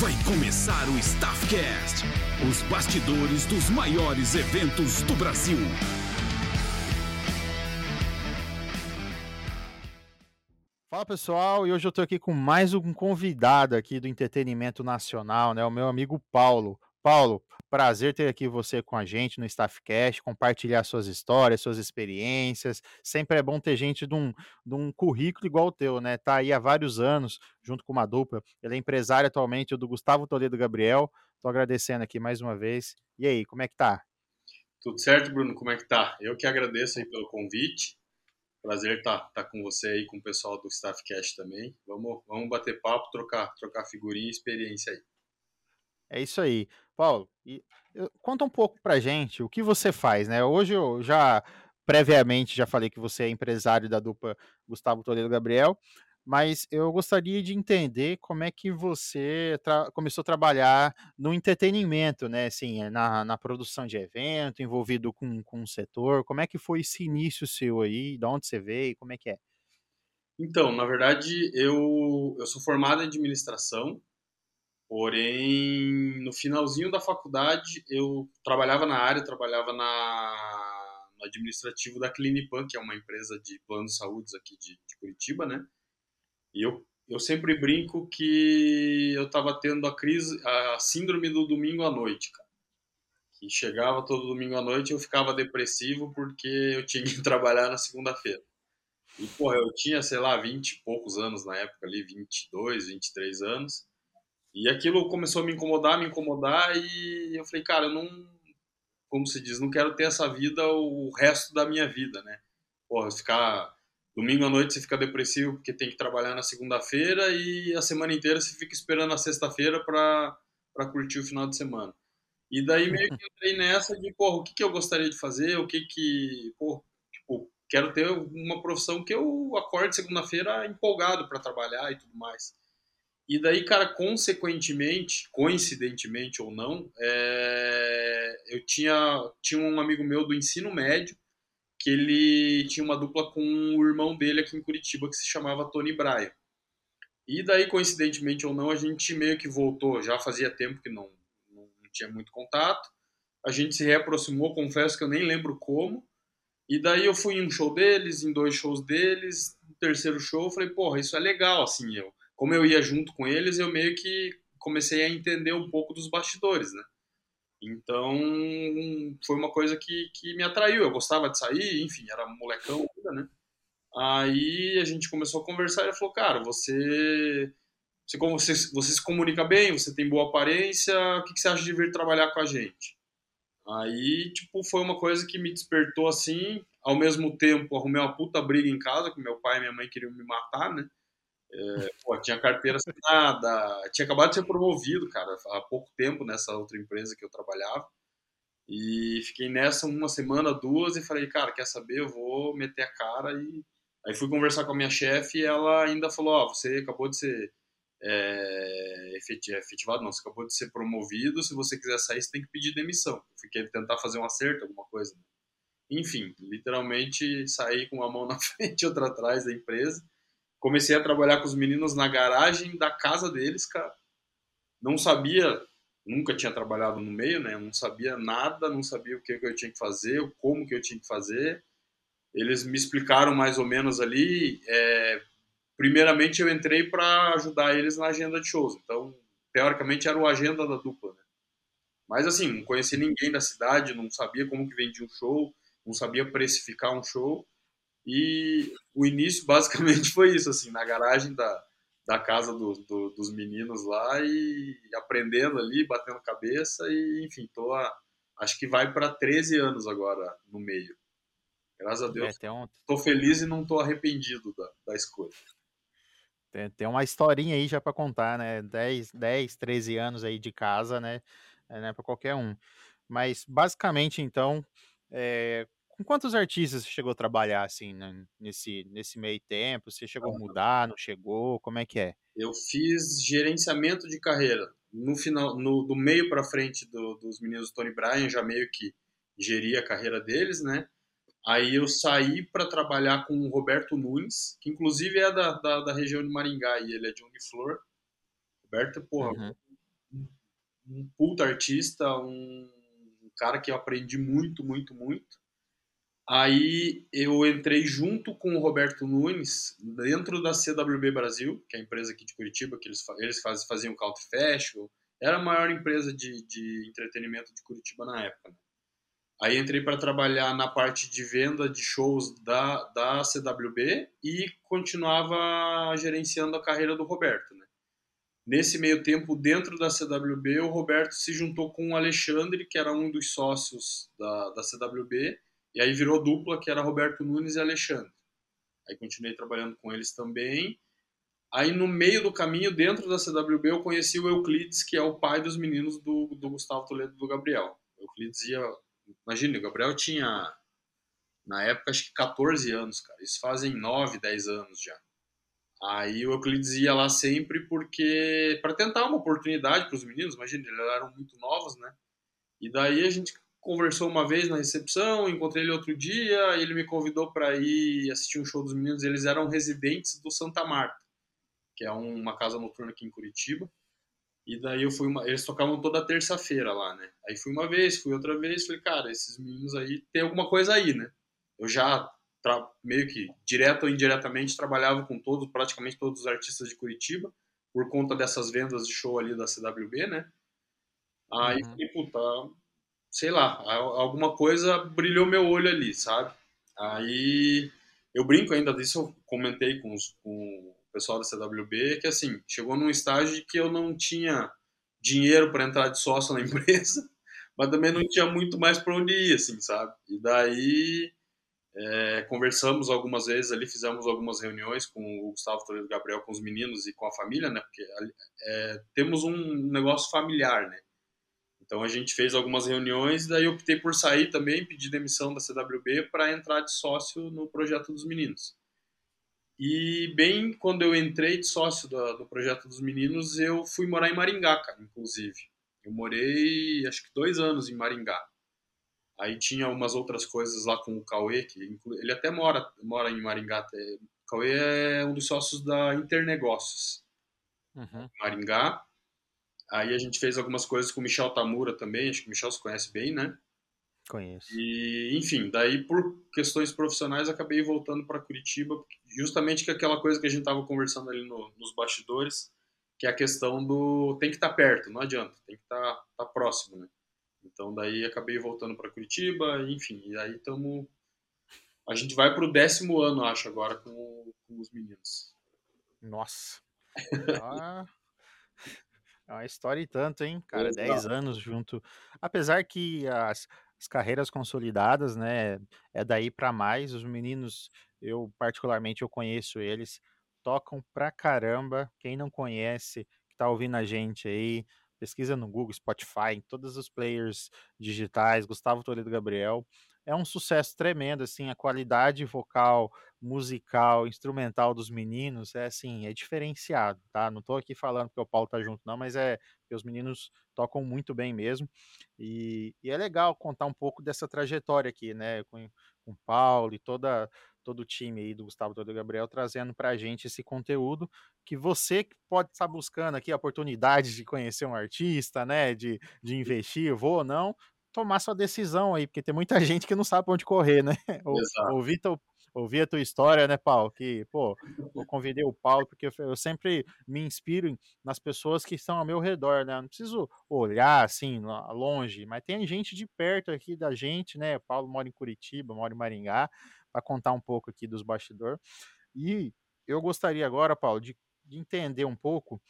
Vai começar o Staffcast, os bastidores dos maiores eventos do Brasil. Fala pessoal, e hoje eu tô aqui com mais um convidado aqui do entretenimento nacional, né? O meu amigo Paulo. Paulo, prazer ter aqui você com a gente no Staffcast, compartilhar suas histórias, suas experiências. Sempre é bom ter gente de um, de um currículo igual o teu, né? Tá aí há vários anos, junto com uma dupla. Ele é empresário atualmente do Gustavo Toledo Gabriel. Tô agradecendo aqui mais uma vez. E aí, como é que tá? Tudo certo, Bruno? Como é que tá? Eu que agradeço aí pelo convite. Prazer estar tá, tá com você aí, com o pessoal do Staffcast também. Vamos, vamos bater papo, trocar, trocar figurinha e experiência aí. É isso aí. Paulo, e, conta um pouco pra gente o que você faz, né? Hoje eu já, previamente, já falei que você é empresário da dupla Gustavo Toledo Gabriel, mas eu gostaria de entender como é que você começou a trabalhar no entretenimento, né? Assim, na, na produção de evento, envolvido com, com o setor. Como é que foi esse início seu aí? De onde você veio? Como é que é? Então, na verdade, eu, eu sou formado em administração, Porém, no finalzinho da faculdade, eu trabalhava na área, trabalhava na, no administrativo da Clinipan, que é uma empresa de planos de saúde aqui de, de Curitiba, né? E eu, eu sempre brinco que eu estava tendo a crise, a síndrome do domingo à noite, cara. Que chegava todo domingo à noite eu ficava depressivo porque eu tinha que trabalhar na segunda-feira. E, porra, eu tinha, sei lá, 20 e poucos anos na época ali, 22, 23 anos. E aquilo começou a me incomodar, me incomodar, e eu falei, cara, eu não, como se diz, não quero ter essa vida o resto da minha vida, né? Porra, ficar domingo à noite você fica depressivo porque tem que trabalhar na segunda-feira e a semana inteira você fica esperando a sexta-feira para curtir o final de semana. E daí meio que entrei nessa de, porra, o que, que eu gostaria de fazer, o que que, porra, tipo, quero ter uma profissão que eu acorde segunda-feira empolgado para trabalhar e tudo mais. E daí, cara, consequentemente, coincidentemente ou não, é... eu tinha, tinha um amigo meu do ensino médio que ele tinha uma dupla com o irmão dele aqui em Curitiba que se chamava Tony Braia. E daí, coincidentemente ou não, a gente meio que voltou, já fazia tempo que não, não tinha muito contato. A gente se reaproximou, confesso que eu nem lembro como. E daí eu fui em um show deles, em dois shows deles, no terceiro show, eu falei, porra, isso é legal, assim, eu como eu ia junto com eles, eu meio que comecei a entender um pouco dos bastidores, né? Então, foi uma coisa que, que me atraiu. Eu gostava de sair, enfim, era molecão ainda, né? Aí a gente começou a conversar e ele falou, cara, você, você, você, você se comunica bem, você tem boa aparência, o que, que você acha de vir trabalhar com a gente? Aí, tipo, foi uma coisa que me despertou assim. Ao mesmo tempo, arrumei uma puta briga em casa, que meu pai e minha mãe queriam me matar, né? É, pô, tinha carteira assinada, tinha acabado de ser promovido, cara, há pouco tempo nessa outra empresa que eu trabalhava. E fiquei nessa uma semana, duas, e falei, cara, quer saber? Eu vou meter a cara. E aí fui conversar com a minha chefe e ela ainda falou: Ó, oh, você acabou de ser é, efetivado, não, você acabou de ser promovido. Se você quiser sair, você tem que pedir demissão. Fiquei tentar fazer um acerto, alguma coisa. Enfim, literalmente saí com uma mão na frente e outra atrás da empresa comecei a trabalhar com os meninos na garagem da casa deles, cara. Não sabia, nunca tinha trabalhado no meio, né? Não sabia nada, não sabia o que, eu tinha que fazer, como que eu tinha que fazer. Eles me explicaram mais ou menos ali. É, primeiramente, eu entrei para ajudar eles na agenda de shows. Então, teoricamente, era o agenda da dupla, né? Mas assim, não conhecia ninguém da cidade, não sabia como que vendia um show, não sabia precificar um show. E o início basicamente foi isso, assim, na garagem da, da casa do, do, dos meninos lá e aprendendo ali, batendo cabeça e, enfim, tô a, acho que vai para 13 anos agora no meio. Graças a Deus. É, um... Tô feliz e não tô arrependido da, da escolha. Tem, tem uma historinha aí já para contar, né? 10, 10, 13 anos aí de casa, né? É, né para qualquer um. Mas basicamente, então, é, com quantos artistas você chegou a trabalhar assim né, nesse, nesse meio tempo? Você chegou a mudar, não chegou? Como é que é? Eu fiz gerenciamento de carreira. No final, no, do meio para frente do, dos meninos do Tony Bryan, já meio que geria a carreira deles, né? Aí eu saí para trabalhar com o Roberto Nunes, que inclusive é da, da, da, região de Maringá e ele é de Uniflor. Roberto, porra, uhum. um puta artista, um, um cara que eu aprendi muito, muito, muito. Aí eu entrei junto com o Roberto Nunes dentro da CWB Brasil, que é a empresa aqui de Curitiba, que eles, eles faz, faziam Country Festival. Era a maior empresa de, de entretenimento de Curitiba na época. Né? Aí entrei para trabalhar na parte de venda de shows da, da CWB e continuava gerenciando a carreira do Roberto. Né? Nesse meio tempo, dentro da CWB, o Roberto se juntou com o Alexandre, que era um dos sócios da, da CWB, e aí virou dupla, que era Roberto Nunes e Alexandre. Aí continuei trabalhando com eles também. Aí no meio do caminho, dentro da CWB, eu conheci o Euclides, que é o pai dos meninos do, do Gustavo Toledo e do Gabriel. O Euclides ia Imagina, o Gabriel tinha, na época, acho que 14 anos, cara. Isso fazem 9, 10 anos já. Aí o Euclides ia lá sempre porque para tentar uma oportunidade para os meninos, imagina, eles eram muito novos, né? E daí a gente conversou uma vez na recepção, encontrei ele outro dia, ele me convidou para ir assistir um show dos meninos. Eles eram residentes do Santa Marta, que é uma casa noturna aqui em Curitiba. E daí eu fui uma. Eles tocavam toda terça-feira lá, né? Aí fui uma vez, fui outra vez, falei, cara, esses meninos aí tem alguma coisa aí, né? Eu já tra... meio que direto ou indiretamente trabalhava com todos, praticamente todos os artistas de Curitiba, por conta dessas vendas de show ali da CWB, né? Aí uhum. falei, puta, sei lá, alguma coisa brilhou meu olho ali, sabe? Aí eu brinco ainda disso, eu comentei com, os, com pessoal da CWB, que assim, chegou num estágio que eu não tinha dinheiro para entrar de sócio na empresa, mas também não tinha muito mais para onde ir, assim, sabe? E daí é, conversamos algumas vezes ali, fizemos algumas reuniões com o Gustavo Toledo Gabriel, com os meninos e com a família, né? Porque é, temos um negócio familiar, né? Então a gente fez algumas reuniões, daí optei por sair também, pedir demissão da CWB para entrar de sócio no projeto dos meninos. E bem quando eu entrei de sócio do, do projeto dos meninos, eu fui morar em Maringá, cara, inclusive. Eu morei acho que dois anos em Maringá. Aí tinha umas outras coisas lá com o Cauê, que ele até mora, mora em Maringá. Até. O Cauê é um dos sócios da Internegócios, uhum. Maringá. Aí a gente fez algumas coisas com o Michel Tamura também, acho que o Michel se conhece bem, né? Conheço. E, enfim, daí por questões profissionais acabei voltando para Curitiba, justamente que aquela coisa que a gente estava conversando ali no, nos bastidores, que é a questão do tem que estar tá perto, não adianta, tem que estar tá, tá próximo, né? Então daí acabei voltando para Curitiba, enfim, e aí estamos a gente vai para o décimo ano, acho, agora com, com os meninos. Nossa. Ah, é uma história e tanto, hein? Cara, 10 anos junto. Apesar que as, as carreiras consolidadas, né? É daí para mais. Os meninos, eu particularmente eu conheço eles, tocam pra caramba. Quem não conhece, que tá ouvindo a gente aí, pesquisa no Google, Spotify, em todos os players digitais, Gustavo Toledo Gabriel. É um sucesso tremendo, assim, a qualidade vocal, musical, instrumental dos meninos é assim, é diferenciado, tá? Não tô aqui falando porque o Paulo tá junto, não, mas é que os meninos tocam muito bem mesmo. E, e, é legal contar um pouco dessa trajetória aqui, né? Com, com o Paulo e toda, todo o time aí do Gustavo Todo Gabriel trazendo para a gente esse conteúdo que você pode estar buscando aqui a oportunidade de conhecer um artista, né? De, de investir, vou ou não, tomar sua decisão aí, porque tem muita gente que não sabe pra onde correr, né? Ouvir teu, ouvir a tua história, né, Paulo? Que, pô, eu convidei o Paulo porque eu sempre me inspiro nas pessoas que estão ao meu redor, né? Eu não preciso olhar assim longe, mas tem gente de perto aqui da gente, né? O Paulo mora em Curitiba, mora em Maringá, para contar um pouco aqui dos bastidores. E eu gostaria agora, Paulo, de, de entender um pouco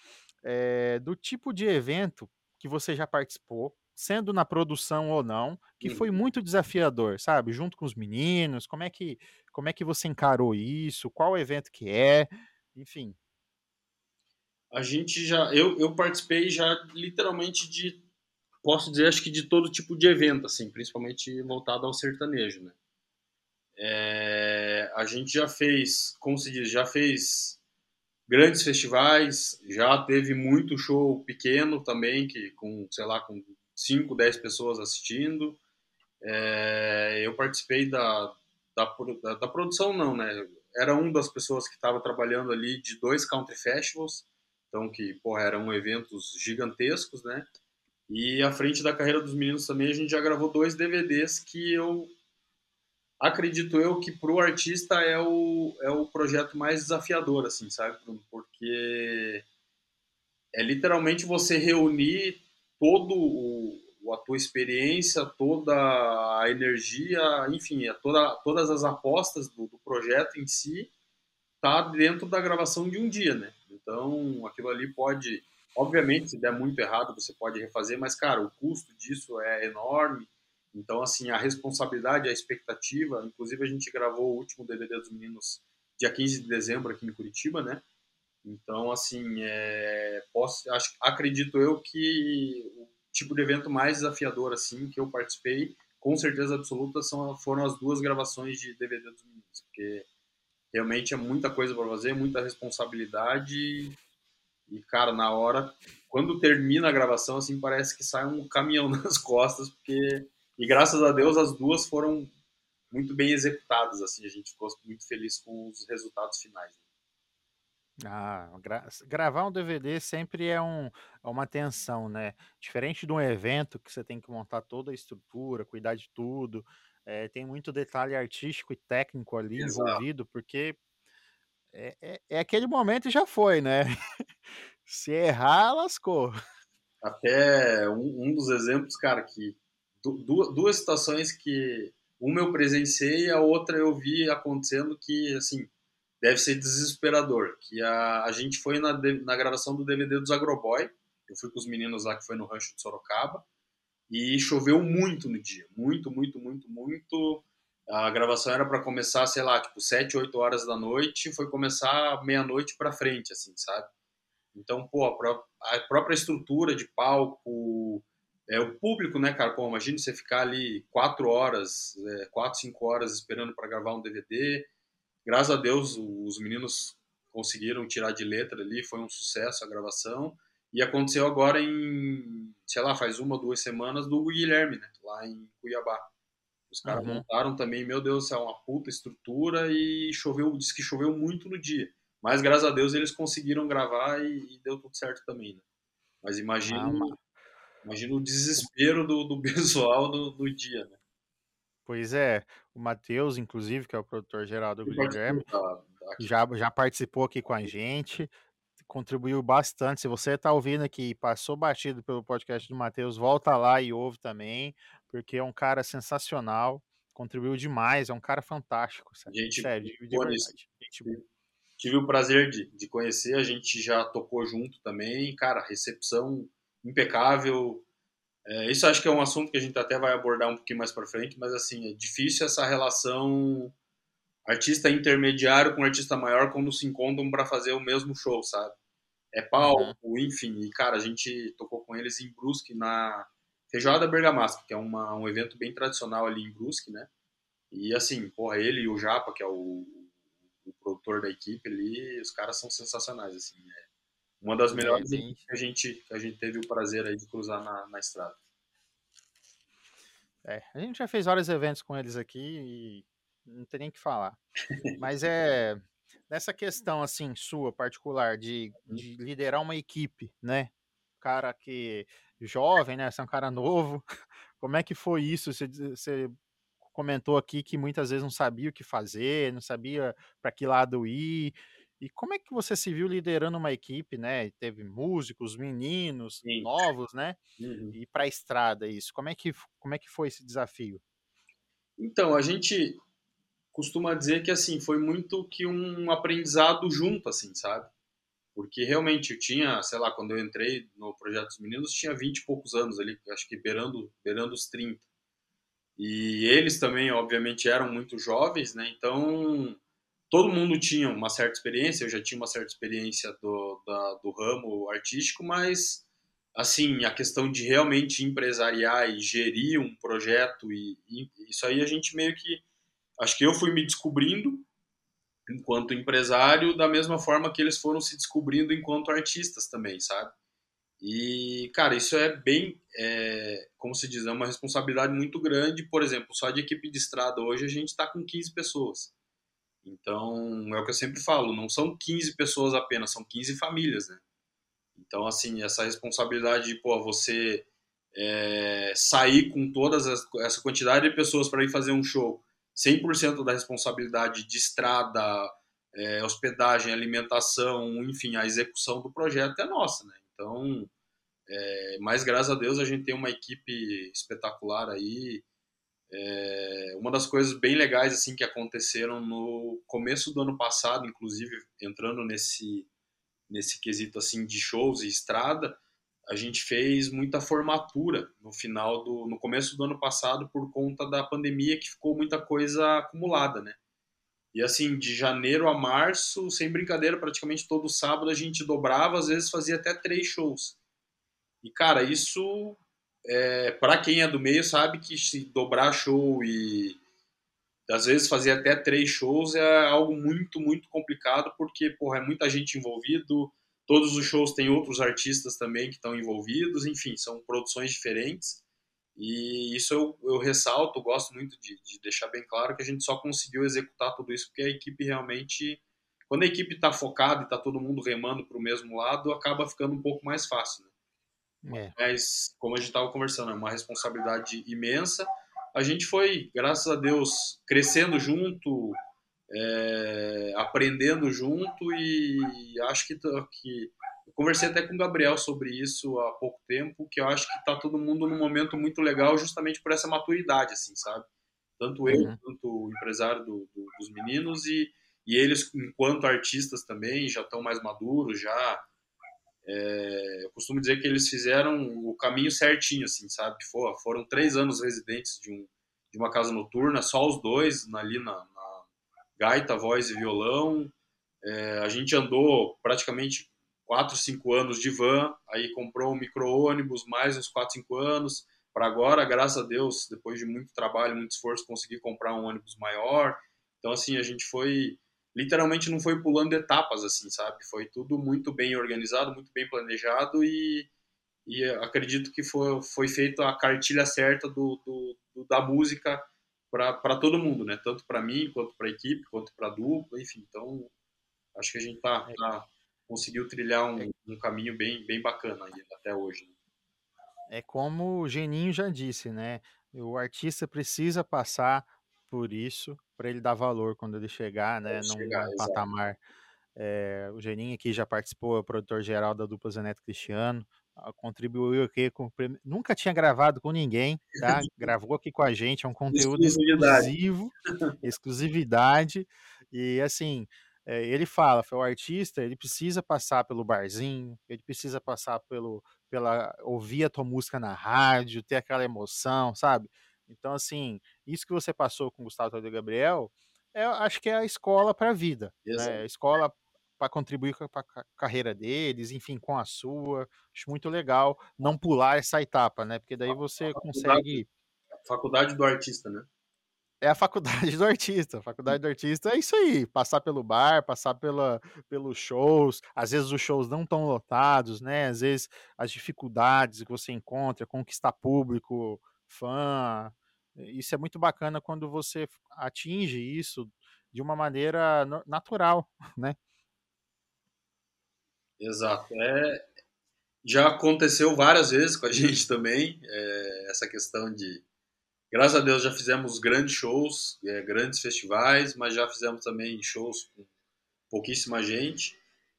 é, do tipo de evento que você já participou, sendo na produção ou não, que foi uhum. muito desafiador, sabe? Junto com os meninos, como é que como é que você encarou isso? Qual evento que é? Enfim. A gente já eu, eu participei já literalmente de posso dizer acho que de todo tipo de evento assim, principalmente voltado ao sertanejo, né? É, a gente já fez, como se diz, já fez grandes festivais, já teve muito show pequeno também, que com, sei lá, com 5, 10 pessoas assistindo. É, eu participei da, da, da, da, produção, não, né? Era um das pessoas que estava trabalhando ali de dois country festivals, então que, porra, eram eventos gigantescos, né? E à frente da carreira dos meninos também, a gente já gravou dois DVDs que eu acredito eu que para o artista é o, é o projeto mais desafiador, assim, sabe, Porque é literalmente você reunir todo o, a tua experiência, toda a energia, enfim, é toda, todas as apostas do, do projeto em si tá dentro da gravação de um dia, né? Então, aquilo ali pode, obviamente, se der muito errado, você pode refazer, mas, cara, o custo disso é enorme. Então, assim, a responsabilidade, a expectativa, inclusive a gente gravou o último DVD dos meninos dia 15 de dezembro aqui em Curitiba, né? Então, assim, é, posso, acho, acredito eu que o tipo de evento mais desafiador, assim, que eu participei, com certeza absoluta, são, foram as duas gravações de DVD dos meninos, porque realmente é muita coisa para fazer, muita responsabilidade e, cara, na hora, quando termina a gravação, assim, parece que sai um caminhão nas costas, porque, e graças a Deus, as duas foram muito bem executadas, assim, a gente ficou muito feliz com os resultados finais. Ah, gra gravar um DVD sempre é, um, é uma tensão, né? Diferente de um evento que você tem que montar toda a estrutura, cuidar de tudo, é, tem muito detalhe artístico e técnico ali Exato. envolvido, porque é, é, é, aquele momento e já foi, né? Se errar, lascou. Até um, um dos exemplos, cara, que du duas situações que uma eu presenciei e a outra eu vi acontecendo que, assim, deve ser desesperador. Que a, a gente foi na, na gravação do DVD dos Agroboy, eu fui com os meninos lá que foi no rancho de Sorocaba, e choveu muito no dia, muito, muito, muito, muito. A gravação era para começar, sei lá, tipo 7, 8 horas da noite, foi começar meia-noite para frente, assim, sabe? Então, pô, a, pró a, própria estrutura de palco, é, o público, né, cara? Pô, imagina você ficar ali 4 horas, é, 4, 5 horas esperando para gravar um DVD, Graças a Deus, os meninos conseguiram tirar de letra ali, foi um sucesso a gravação. E aconteceu agora em, sei lá, faz uma ou duas semanas do Guilherme, né? Lá em Cuiabá. Os caras uhum. montaram também, meu Deus, é uma puta estrutura e choveu, disse que choveu muito no dia. Mas graças a Deus eles conseguiram gravar e, e deu tudo certo também, né? Mas imagina, ah, imagina o desespero do, do pessoal do, do dia, né? Pois é, o Matheus, inclusive, que é o produtor geral do Guilherme, já, já participou aqui com a gente, contribuiu bastante. Se você está ouvindo aqui e passou batido pelo podcast do Matheus, volta lá e ouve também, porque é um cara sensacional, contribuiu demais, é um cara fantástico. Sabe? Gente, Sério, de, de verdade. Gente, tive o prazer de, de conhecer, a gente já tocou junto também, cara, recepção impecável, é, isso acho que é um assunto que a gente até vai abordar um pouquinho mais para frente, mas assim, é difícil essa relação artista intermediário com artista maior quando se encontram para fazer o mesmo show, sabe? É palco, uhum. enfim. E, cara, a gente tocou com eles em Brusque, na Feijoada Bergamasca, que é uma, um evento bem tradicional ali em Brusque, né? E, assim, porra, ele e o Japa, que é o, o produtor da equipe ali, os caras são sensacionais, assim. É, uma das melhores que a gente que a gente teve o prazer aí de cruzar na, na estrada. É, a gente já fez vários eventos com eles aqui e não tem nem que falar. Mas é nessa questão assim sua particular de, uhum. de liderar uma equipe, né? Cara que jovem, né? Você é um cara novo. Como é que foi isso? Você, você comentou aqui que muitas vezes não sabia o que fazer, não sabia para que lado ir. E como é que você se viu liderando uma equipe, né? Teve músicos, meninos, Sim. novos, né? Uhum. E para a estrada isso. Como é que como é que foi esse desafio? Então, a gente costuma dizer que assim, foi muito que um aprendizado junto assim, sabe? Porque realmente eu tinha, sei lá, quando eu entrei no projeto dos meninos, tinha 20 e poucos anos ali, acho que beirando, beirando os 30. E eles também, obviamente, eram muito jovens, né? Então, todo mundo tinha uma certa experiência, eu já tinha uma certa experiência do, da, do ramo artístico, mas assim, a questão de realmente empresariar e gerir um projeto e, e, isso aí a gente meio que acho que eu fui me descobrindo enquanto empresário da mesma forma que eles foram se descobrindo enquanto artistas também, sabe? E, cara, isso é bem, é, como se diz, é uma responsabilidade muito grande. Por exemplo, só de equipe de estrada hoje a gente está com 15 pessoas. Então, é o que eu sempre falo, não são 15 pessoas apenas, são 15 famílias, né? Então, assim, essa responsabilidade de, pô, você é, sair com toda essa quantidade de pessoas para ir fazer um show, 100% da responsabilidade de estrada, é, hospedagem, alimentação, enfim, a execução do projeto é nossa, né? Então, é, mas graças a Deus a gente tem uma equipe espetacular aí. É, uma das coisas bem legais assim que aconteceram no começo do ano passado, inclusive entrando nesse nesse quesito assim de shows e estrada, a gente fez muita formatura no final do no começo do ano passado por conta da pandemia que ficou muita coisa acumulada, né? E assim, de janeiro a março, sem brincadeira, praticamente todo sábado a gente dobrava, às vezes fazia até três shows. E cara, isso é, para quem é do meio sabe que se dobrar show e às vezes fazer até três shows é algo muito, muito complicado, porque porra, é muita gente envolvido, todos os shows têm outros artistas também que estão envolvidos, enfim, são produções diferentes. E isso eu, eu ressalto, gosto muito de, de, deixar bem claro que a gente só conseguiu executar tudo isso porque a equipe realmente. Quando a equipe está focada e está todo mundo remando para o mesmo lado, acaba ficando um pouco mais fácil. Né? É. Mas, como a gente estava conversando, é uma responsabilidade imensa a gente foi, graças a Deus, crescendo junto, é, aprendendo junto e acho que, que conversei até com o Gabriel sobre isso há pouco tempo, que eu acho que está todo mundo num momento muito legal justamente por essa maturidade, assim, sabe? Tanto eu, uhum. quanto o empresário do, do, dos meninos e, e eles, enquanto artistas também, já estão mais maduros, já é, eu costumo dizer que eles fizeram o caminho certinho, assim, sabe? For, foram três anos residentes de, um, de uma casa noturna, só os dois ali na, na gaita, voz e violão. É, a gente andou praticamente quatro, cinco anos de van, aí comprou um micro-ônibus, mais uns quatro, cinco anos, para agora, graças a Deus, depois de muito trabalho, muito esforço, conseguir comprar um ônibus maior. Então, assim, a gente foi literalmente não foi pulando etapas, assim, sabe? Foi tudo muito bem organizado, muito bem planejado e, e acredito que foi, foi feita a cartilha certa do, do, do da música para todo mundo, né? Tanto para mim, quanto para a equipe, quanto para a dupla, enfim. Então, acho que a gente tá, tá conseguiu trilhar um, um, caminho bem, bem bacana até hoje. Né? É como o Geninho já disse, né? O artista precisa passar por isso, para ele dar valor quando ele chegar, né, num, chegar, patamar. É, o Geninho aqui já participou, é produtor geral da dupla Zeneto Cristiano, contribuiu aqui com nunca tinha gravado com ninguém, tá? Gravou aqui com a gente, é um conteúdo exclusivo, exclusividade e assim, é, ele fala, o artista, ele precisa passar pelo barzinho, ele precisa passar pelo pela ouvir a tua música na rádio, ter aquela emoção, sabe? Então, assim, isso que você passou com o Gustavo Tadeu Gabriel, é, acho que é a escola para a vida. Né? A escola para contribuir com a carreira deles, enfim, com a sua. Acho muito legal não pular essa etapa, né? Porque daí você consegue. Faculdade do artista, né? É a faculdade do artista. A faculdade do artista é isso aí. Passar pelo bar, passar pela, pelos shows. Às vezes os shows não estão lotados, né? Às vezes as dificuldades que você encontra, conquistar público, fã. Isso é muito bacana quando você atinge isso de uma maneira natural, né? Exato. É, já aconteceu várias vezes com a gente também, é, essa questão de. Graças a Deus já fizemos grandes shows, é, grandes festivais, mas já fizemos também shows com pouquíssima gente.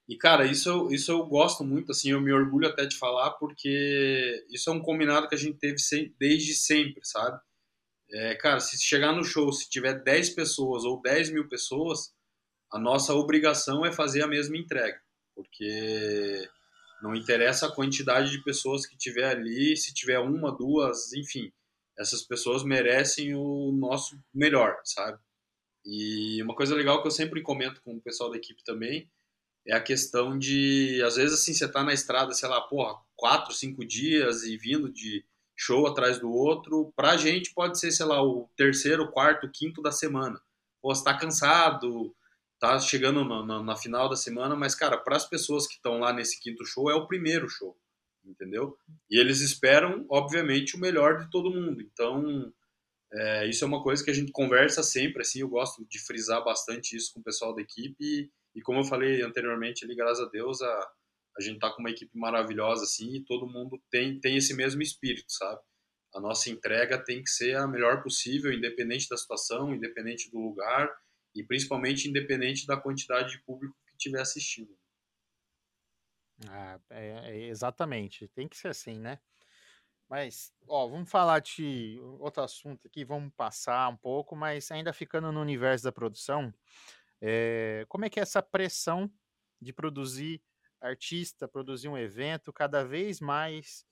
E, cara, isso, isso eu gosto muito, assim, eu me orgulho até de falar, porque isso é um combinado que a gente teve sem, desde sempre, sabe? É, cara, se chegar no show, se tiver 10 pessoas ou 10 mil pessoas, a nossa obrigação é fazer a mesma entrega, porque não interessa a quantidade de pessoas que tiver ali, se tiver uma, duas, enfim, essas pessoas merecem o nosso melhor, sabe? E uma coisa legal que eu sempre comento com o pessoal da equipe também é a questão de, às vezes, assim, você tá na estrada, sei lá, porra, quatro, cinco dias e vindo de show atrás do outro. Pra gente pode ser, sei lá, o terceiro, quarto, quinto da semana. Pô, você tá cansado, tá chegando na, na, na final da semana, mas, cara, para as pessoas que estão lá nesse quinto show, é o primeiro show, entendeu? E eles esperam, obviamente, o melhor de todo mundo. Então, é, isso é uma coisa que a gente conversa sempre, assim, eu gosto de frisar bastante isso com o pessoal da equipe e como eu falei anteriormente, ali, graças a Deus, a, a gente tá com uma equipe maravilhosa assim e todo mundo tem tem esse mesmo espírito, sabe? A nossa entrega tem que ser a melhor possível, independente da situação, independente do lugar e principalmente independente da quantidade de público que estiver assistindo. Ah, é, é, exatamente, tem que ser assim, né? Mas, ó, vamos falar de outro assunto aqui, vamos passar um pouco, mas ainda ficando no universo da produção, é, como é que é essa pressão de produzir artista, produzir um evento cada vez mais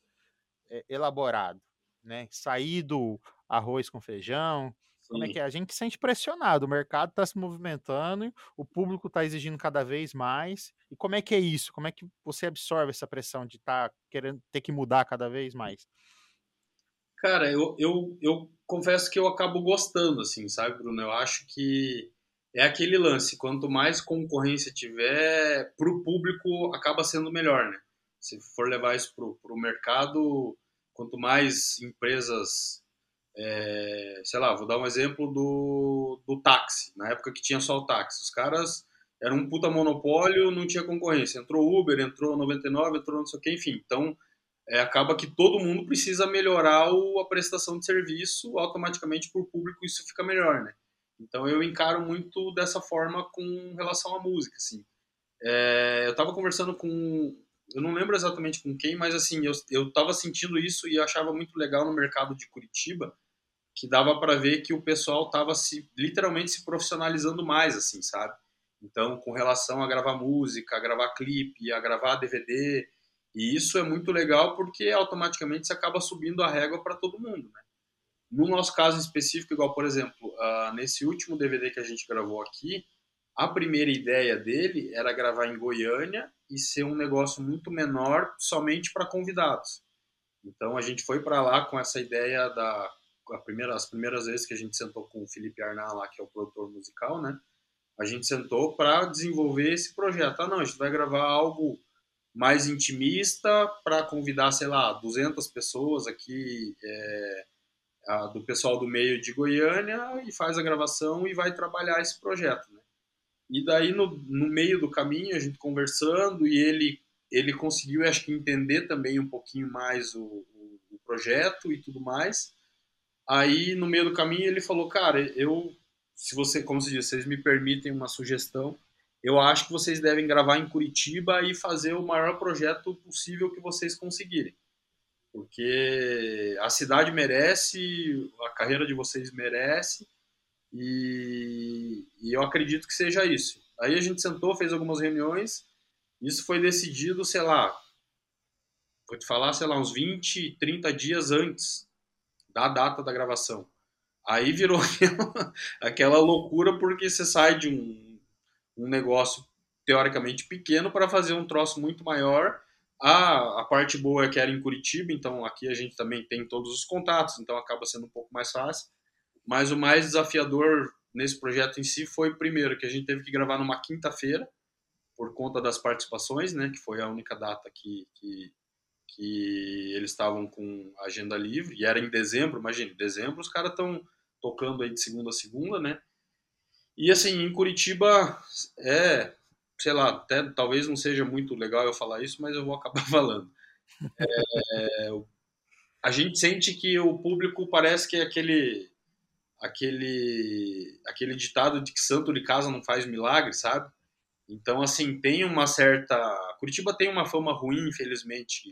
é, elaborado, né? Sair do arroz com feijão, como é que é? A gente se sente pressionado, o mercado está se movimentando, o público está exigindo cada vez mais. E como é que é isso? Como é que você absorve essa pressão de estar tá querendo ter que mudar cada vez mais? Cara, eu, eu, eu confesso que eu acabo gostando, assim, sabe, Bruno? Eu acho que é aquele lance, quanto mais concorrência tiver, para o público acaba sendo melhor, né? Se for levar isso para o mercado, quanto mais empresas é, sei lá, vou dar um exemplo do, do táxi, na época que tinha só o táxi. Os caras eram um puta monopólio, não tinha concorrência. Entrou Uber, entrou 99, entrou não sei o que, enfim. Então, é, acaba que todo mundo precisa melhorar o, a prestação de serviço, automaticamente por público isso fica melhor, né? Então, eu encaro muito dessa forma com relação à música, assim. É, eu estava conversando com eu não lembro exatamente com quem, mas assim, eu, eu tava sentindo isso e achava muito legal no mercado de Curitiba, que dava para ver que o pessoal estava se literalmente se profissionalizando mais, assim, sabe? Então, com relação a gravar música, a gravar clipe, a gravar DVD, e isso é muito legal porque automaticamente você acaba subindo a régua para todo mundo, né? No nosso caso específico, igual por exemplo, uh, nesse último DVD que a gente gravou aqui, a primeira ideia dele era gravar em Goiânia e ser um negócio muito menor, somente para convidados. Então a gente foi para lá com essa ideia da primeira, as primeiras vezes que a gente sentou com o Felipe Arnal lá, que é o produtor musical, né? A gente sentou para desenvolver esse projeto. Ah, não, a gente vai gravar algo mais intimista para convidar, sei lá, 200 pessoas aqui é, a, do pessoal do meio de Goiânia e faz a gravação e vai trabalhar esse projeto, né? E daí, no, no meio do caminho, a gente conversando e ele, ele conseguiu, acho que, entender também um pouquinho mais o, o, o projeto e tudo mais. Aí, no meio do caminho, ele falou, cara, eu, se você, como se diz, vocês me permitem uma sugestão, eu acho que vocês devem gravar em Curitiba e fazer o maior projeto possível que vocês conseguirem. Porque a cidade merece, a carreira de vocês merece, e, e eu acredito que seja isso. Aí a gente sentou, fez algumas reuniões, isso foi decidido, sei lá, vou te falar, sei lá, uns 20, 30 dias antes da data da gravação. Aí virou aquela, loucura porque você sai de um, um negócio teoricamente pequeno para fazer um troço muito maior. A, a parte boa é que era em Curitiba, então aqui a gente também tem todos os contatos, então acaba sendo um pouco mais fácil. Mas o mais desafiador nesse projeto em si foi, primeiro, que a gente teve que gravar numa quinta-feira, por conta das participações, né, que foi a única data que, que que eles estavam com agenda livre, e era em dezembro, imagine, dezembro os caras estão tocando aí de segunda a segunda, né? E assim, em Curitiba é, sei lá, até talvez não seja muito legal eu falar isso, mas eu vou acabar falando. É, a gente sente que o público parece que é aquele aquele aquele ditado de que santo de casa não faz milagre, sabe? Então, assim, tem uma certa. Curitiba tem uma fama ruim, infelizmente,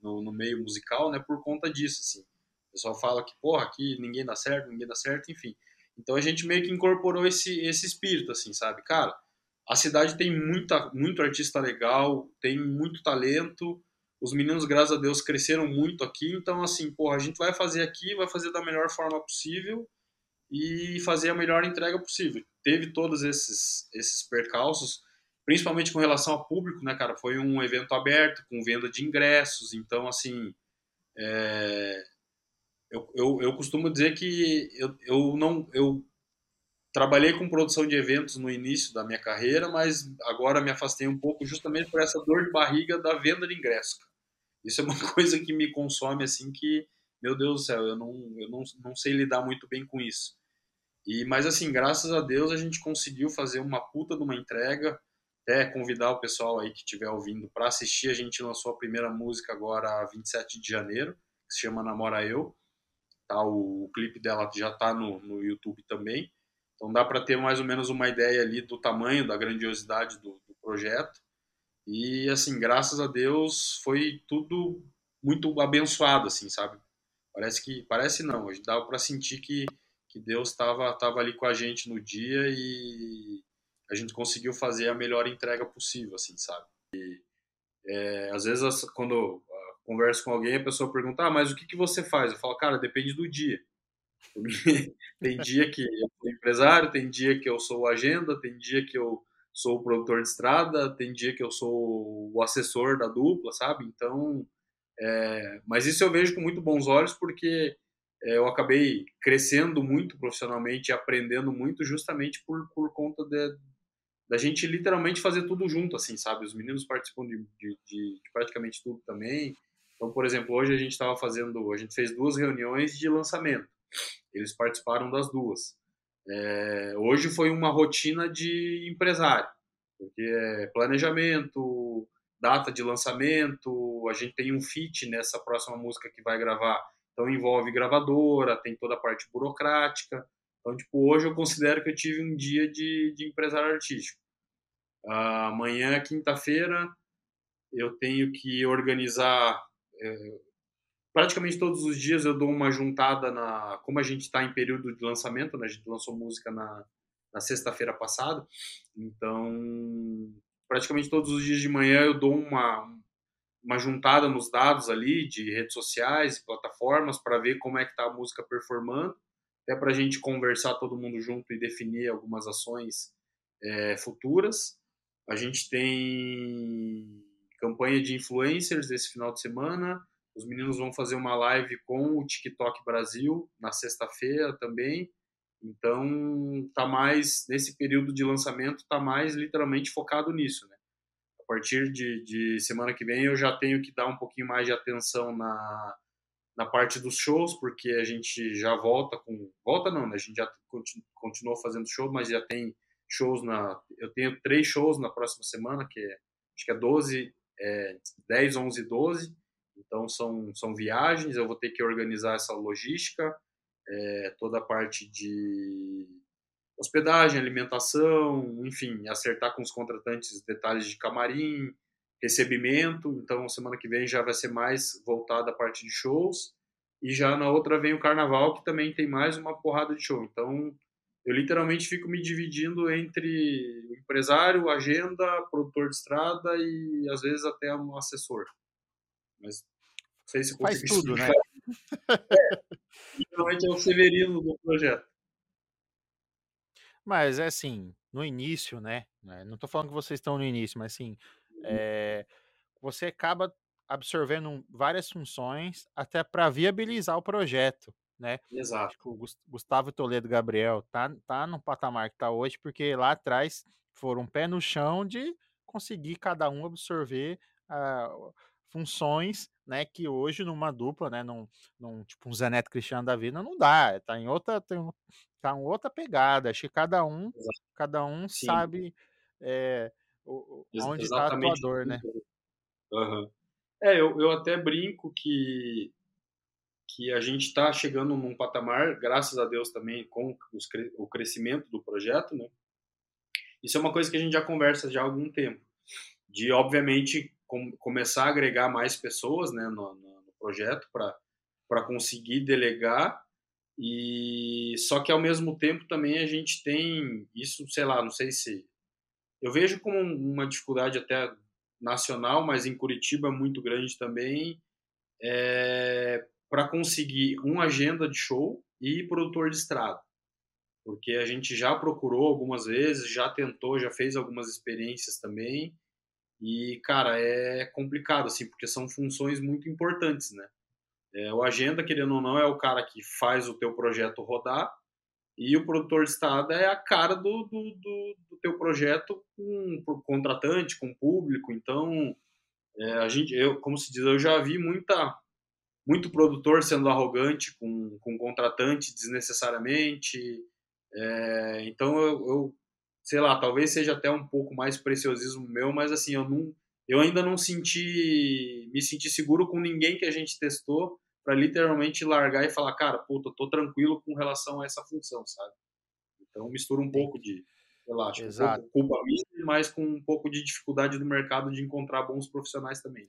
no, no, meio musical, né, por conta disso, assim. O pessoal fala que, porra, aqui ninguém dá certo, ninguém dá certo, enfim. Então a gente meio que incorporou esse, esse espírito, assim, sabe? Cara, a cidade tem muita, muito artista legal, tem muito talento, os meninos, graças a Deus, cresceram muito aqui, então, assim, porra, a gente vai fazer aqui, vai fazer da melhor forma possível e fazer a melhor entrega possível. Teve todos esses, esses percalços, principalmente com relação ao público, né, cara? Foi um evento aberto, com venda de ingressos, então, assim, é... eu, eu, eu, costumo dizer que eu, eu não... Eu trabalhei com produção de eventos no início da minha carreira, mas agora me afastei um pouco justamente por essa dor de barriga da venda de ingressos. Isso é uma coisa que me consome, assim, que, meu Deus do céu, eu não, eu não, não sei lidar muito bem com isso. E, mas assim, graças a Deus a gente conseguiu fazer uma puta de uma entrega, até convidar o pessoal aí que estiver ouvindo para assistir. A gente lançou a primeira música agora, 27 de janeiro, que se chama Namora Eu. Tá, o, o clipe dela já está no, no YouTube também. Então dá para ter mais ou menos uma ideia ali do tamanho, da grandiosidade do, do projeto. E assim, graças a Deus, foi tudo muito abençoado, assim, sabe? Parece que parece não, dá para sentir que que Deus estava tava ali com a gente no dia e a gente conseguiu fazer a melhor entrega possível, assim, sabe? E, é, às vezes, quando eu converso com alguém, a pessoa pergunta, ah, mas o que, que você faz? Eu falo, cara, depende do dia. tem dia que eu sou empresário, tem dia que eu sou agenda, tem dia que eu sou o produtor de estrada, tem dia que eu sou o assessor da dupla, sabe? Então, é, mas isso eu vejo com muito bons olhos porque é, eu acabei crescendo muito profissionalmente e aprendendo muito justamente por, por conta de, da gente literalmente fazer tudo junto, assim, sabe? Os meninos participam de, de, de praticamente tudo também. Então, por exemplo, hoje a gente estava fazendo, a gente fez duas reuniões de lançamento. Eles participaram das duas. É, hoje foi uma rotina de empresário, porque é planejamento, data de lançamento, a gente tem um fit nessa próxima música que vai gravar, então envolve gravadora, tem toda a parte burocrática. Então, tipo, hoje eu considero que eu tive um dia de, de empresário artístico. Amanhã, quinta-feira, eu tenho que organizar é, praticamente todos os dias eu dou uma juntada na. Como a gente está em período de lançamento, né? A gente lançou música na, na sexta-feira passada, então praticamente todos os dias de manhã eu dou uma, uma juntada nos dados ali de redes sociais, plataformas, para ver como é que está a música performando, até para a gente conversar todo mundo junto e definir algumas ações é, futuras. A gente tem campanha de influencers esse final de semana, os meninos vão fazer uma live com o TikTok Brasil na sexta-feira também. Então, tá mais nesse período de lançamento, tá mais literalmente focado nisso, né? A partir de, de semana que vem eu já tenho que dar um pouquinho mais de atenção na, na parte dos shows, porque a gente já volta com volta não, né? A gente já continuou fazendo show, mas já tem shows na eu tenho três shows na próxima semana, que é, acho que é 12, é, 10, 11 12 então são, são viagens, eu vou ter que organizar essa logística, é, toda a parte de hospedagem, alimentação, enfim, acertar com os contratantes detalhes de camarim, recebimento. Então semana que vem já vai ser mais voltada a parte de shows. E já na outra vem o carnaval, que também tem mais uma porrada de show. Então eu literalmente fico me dividindo entre empresário, agenda, produtor de estrada e às vezes até um assessor. Mas não sei se Faz tudo, né? É, é o Severino do projeto. Mas é assim, no início, né? né não estou falando que vocês estão no início, mas assim, é, você acaba absorvendo várias funções até para viabilizar o projeto, né? Exato. Tipo, o Gustavo Toledo Gabriel tá, tá no patamar que tá hoje, porque lá atrás foram um pé no chão de conseguir cada um absorver uh, funções, né, que hoje numa dupla, né, num, num tipo um Zaneto Cristiano da vida não dá, tá em outra tem, tá em outra pegada, acho que cada um Exato. cada um Sim. sabe é, onde está a atuador, né? Uhum. É, eu, eu até brinco que que a gente está chegando num patamar, graças a Deus também com os, o crescimento do projeto, né? Isso é uma coisa que a gente já conversa já há algum tempo, de obviamente com, começar a agregar mais pessoas né, no, no, projeto para conseguir delegar e só que ao mesmo tempo também a gente tem isso, sei lá, não sei se eu vejo como uma dificuldade até nacional, mas em Curitiba é muito grande também, é, para conseguir uma agenda de show e produtor de estrada. Porque a gente já procurou algumas vezes, já tentou, já fez algumas experiências também, e, cara, é complicado, assim, porque são funções muito importantes, né? É, o agenda, querendo ou não, é o cara que faz o teu projeto rodar e o produtor de estrada é a cara do, do, do, do teu projeto com o contratante, com público. Então, é, a gente, eu, como se diz, eu já vi muita, muito produtor sendo arrogante com, com contratante desnecessariamente. É, então, eu, eu sei lá, talvez seja até um pouco mais preciosismo meu, mas assim, eu não eu ainda não senti me senti seguro com ninguém que a gente testou para literalmente largar e falar, cara, puta, tô tranquilo com relação a essa função, sabe? Então mistura um pouco de, sei lá, acho Exato. um pouco culpa minha, mas com um pouco de dificuldade do mercado de encontrar bons profissionais também.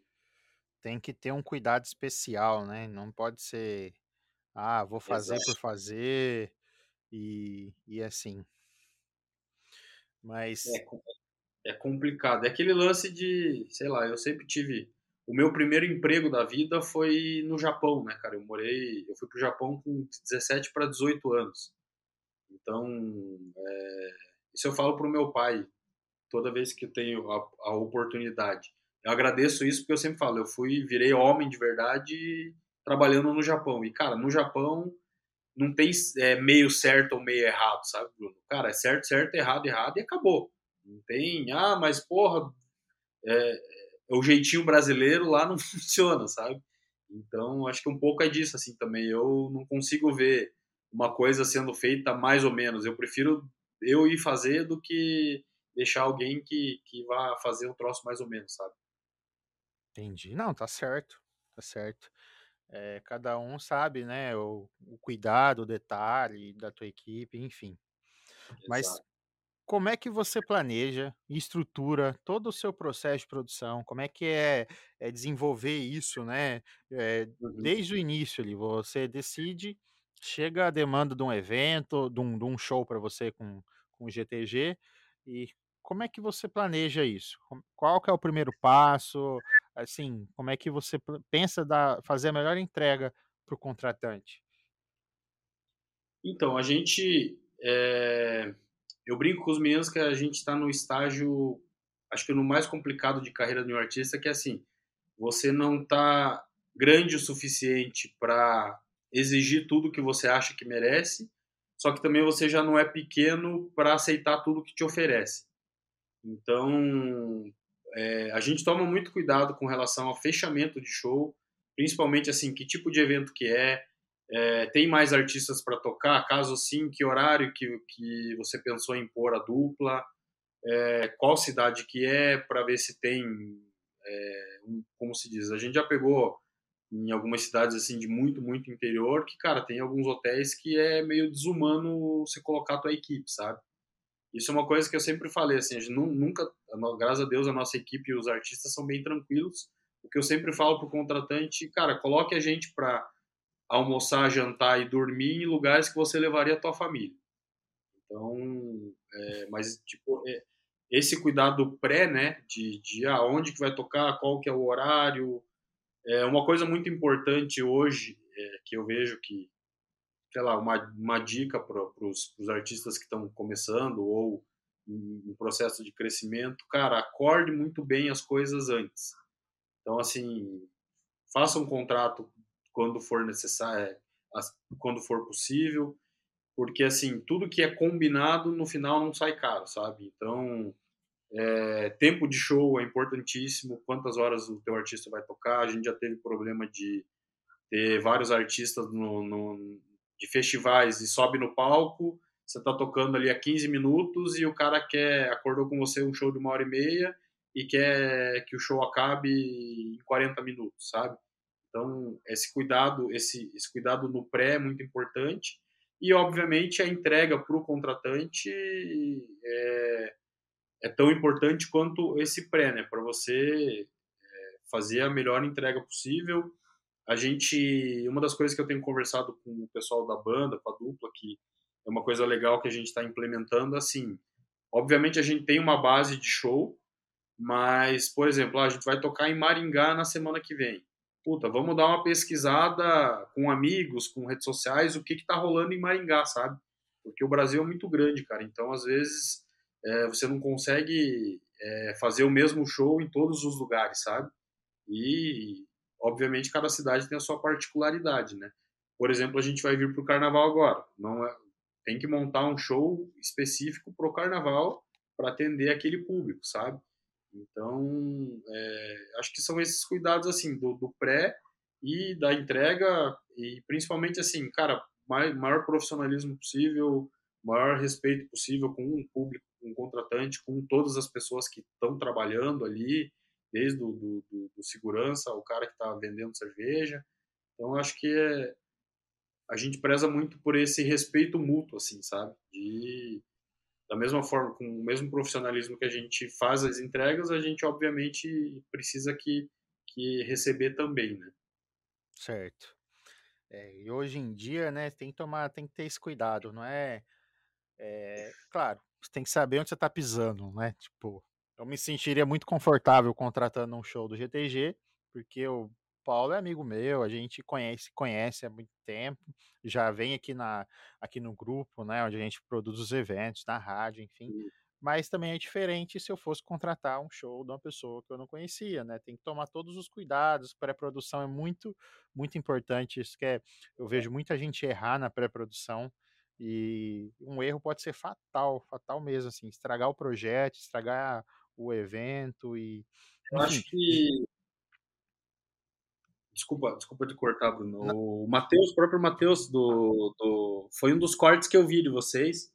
Tem que ter um cuidado especial, né? Não pode ser, ah, vou fazer Exato. por fazer e, e assim. Mas. É, é complicado. É aquele lance de, sei lá, eu sempre tive. O meu primeiro emprego da vida foi no Japão, né, cara? Eu morei. Eu fui pro Japão com 17 para 18 anos. Então, é, isso eu falo pro meu pai toda vez que eu tenho a, a oportunidade. Eu agradeço isso porque eu sempre falo, eu fui, virei homem de verdade trabalhando no Japão. E, cara, no Japão não tem é, meio certo ou meio errado, sabe, Bruno? Cara, é certo, certo, errado, errado e acabou. Não tem, ah, mas porra, é, é o jeitinho brasileiro lá não funciona, sabe? Então, acho que um pouco é disso, assim, também. Eu não consigo ver uma coisa sendo feita mais ou menos. Eu prefiro eu ir fazer do que deixar alguém que, que vá fazer um troço mais ou menos, sabe? Entendi. Não, tá certo. Tá certo. É, cada um sabe, né, o, o, cuidado, o detalhe da tua equipe, enfim. Exato. Mas como é que você planeja e estrutura todo o seu processo de produção? Como é que é, é desenvolver isso, né? É. Desde o início ali, você decide, chega a demanda de um evento, de um, de um show para você com, com o GTG, e como é que você planeja isso? Qual que é o primeiro passo? Assim, como é que você pensa dar, fazer a melhor entrega para o contratante? Então, a gente. É... Eu brinco com os meninos que a gente está no estágio, acho que no mais complicado de carreira de um artista, que é assim: você não está grande o suficiente para exigir tudo que você acha que merece, só que também você já não é pequeno para aceitar tudo que te oferece. Então, é, a gente toma muito cuidado com relação ao fechamento de show, principalmente assim, que tipo de evento que é, é tem mais artistas para tocar, caso sim, que horário que, que você pensou em pôr a dupla, é, qual cidade que é, para ver se tem, é, um, como se diz, a gente já pegou em algumas cidades assim de muito, muito interior, que, cara, tem alguns hotéis que é meio desumano você colocar a tua equipe, sabe? Isso é uma coisa que eu sempre falei, assim, a gente nunca, graças a Deus, a nossa equipe e os artistas são bem tranquilos. O que eu sempre falo pro contratante, cara, coloque a gente para almoçar, jantar e dormir em lugares que você levaria a tua família. Então, é, mas tipo, é, esse cuidado pré, né, de, de aonde que vai tocar, qual que é o horário, é uma coisa muito importante hoje é, que eu vejo que, sei lá, uma, uma dica para os artistas que estão começando ou em, em processo de crescimento, cara, acorde muito bem as coisas antes. Então, assim, faça um contrato quando for necessário, é, quando for possível, porque assim tudo que é combinado no final não sai caro, sabe? Então é, tempo de show é importantíssimo, quantas horas o teu artista vai tocar. A gente já teve problema de ter vários artistas no, no de festivais e sobe no palco, você está tocando ali há 15 minutos e o cara quer acordou com você um show de uma hora e meia e quer que o show acabe em 40 minutos, sabe? Então, esse cuidado, esse, esse cuidado no pré é muito importante e, obviamente, a entrega para o contratante é, é tão importante quanto esse pré, né? Para você é, fazer a melhor entrega possível. A gente, uma das coisas que eu tenho conversado com o pessoal da banda, com a dupla, que é uma coisa legal que a gente está implementando, assim, obviamente a gente tem uma base de show, mas, por exemplo, a gente vai tocar em Maringá na semana que vem. Puta, vamos dar uma pesquisada com amigos, com redes sociais, o que que tá rolando em Maringá, sabe? Porque o Brasil é muito grande, cara. Então, às vezes, é, você não consegue é, fazer o mesmo show em todos os lugares, sabe? E, obviamente, cada cidade tem a sua particularidade, né? Por exemplo, a gente vai vir para o Carnaval agora. Não é, tem que montar um show específico para o Carnaval para atender aquele público, sabe? Então, é, acho que são esses cuidados assim do, do, pré e da entrega e principalmente assim, cara, maior, profissionalismo possível, maior respeito possível com o público, com o contratante, com todas as pessoas que estão trabalhando ali, desde o do, do, do segurança, o cara que está vendendo cerveja. Então, acho que é, a gente preza muito por esse respeito mútuo, assim, sabe? De, da mesma forma, com o mesmo profissionalismo que a gente faz as entregas, a gente, obviamente, precisa que, que receber também, né? Certo. É, e hoje em dia, né, tem que tomar, tem que ter esse cuidado, não é, é claro, você tem que saber onde você está pisando, né? Tipo, eu me sentiria muito confortável contratando um show do GTG, porque o Paulo é amigo meu, a gente conhece, conhece há muito tempo, já vem aqui na aqui no grupo, né, onde a gente produz os eventos, na rádio, enfim. Mas também é diferente se eu fosse contratar um show de uma pessoa que eu não conhecia, né? Tem que tomar todos os cuidados. Pré-produção é muito, muito importante. Isso que é, eu vejo muita gente errar na pré-produção e um erro pode ser fatal, fatal mesmo, assim, estragar o projeto, estragar o evento e. Eu acho que. Desculpa, desculpa de cortar, Bruno. Não. O Matheus, o próprio Matheus, do, do, foi um dos cortes que eu vi de vocês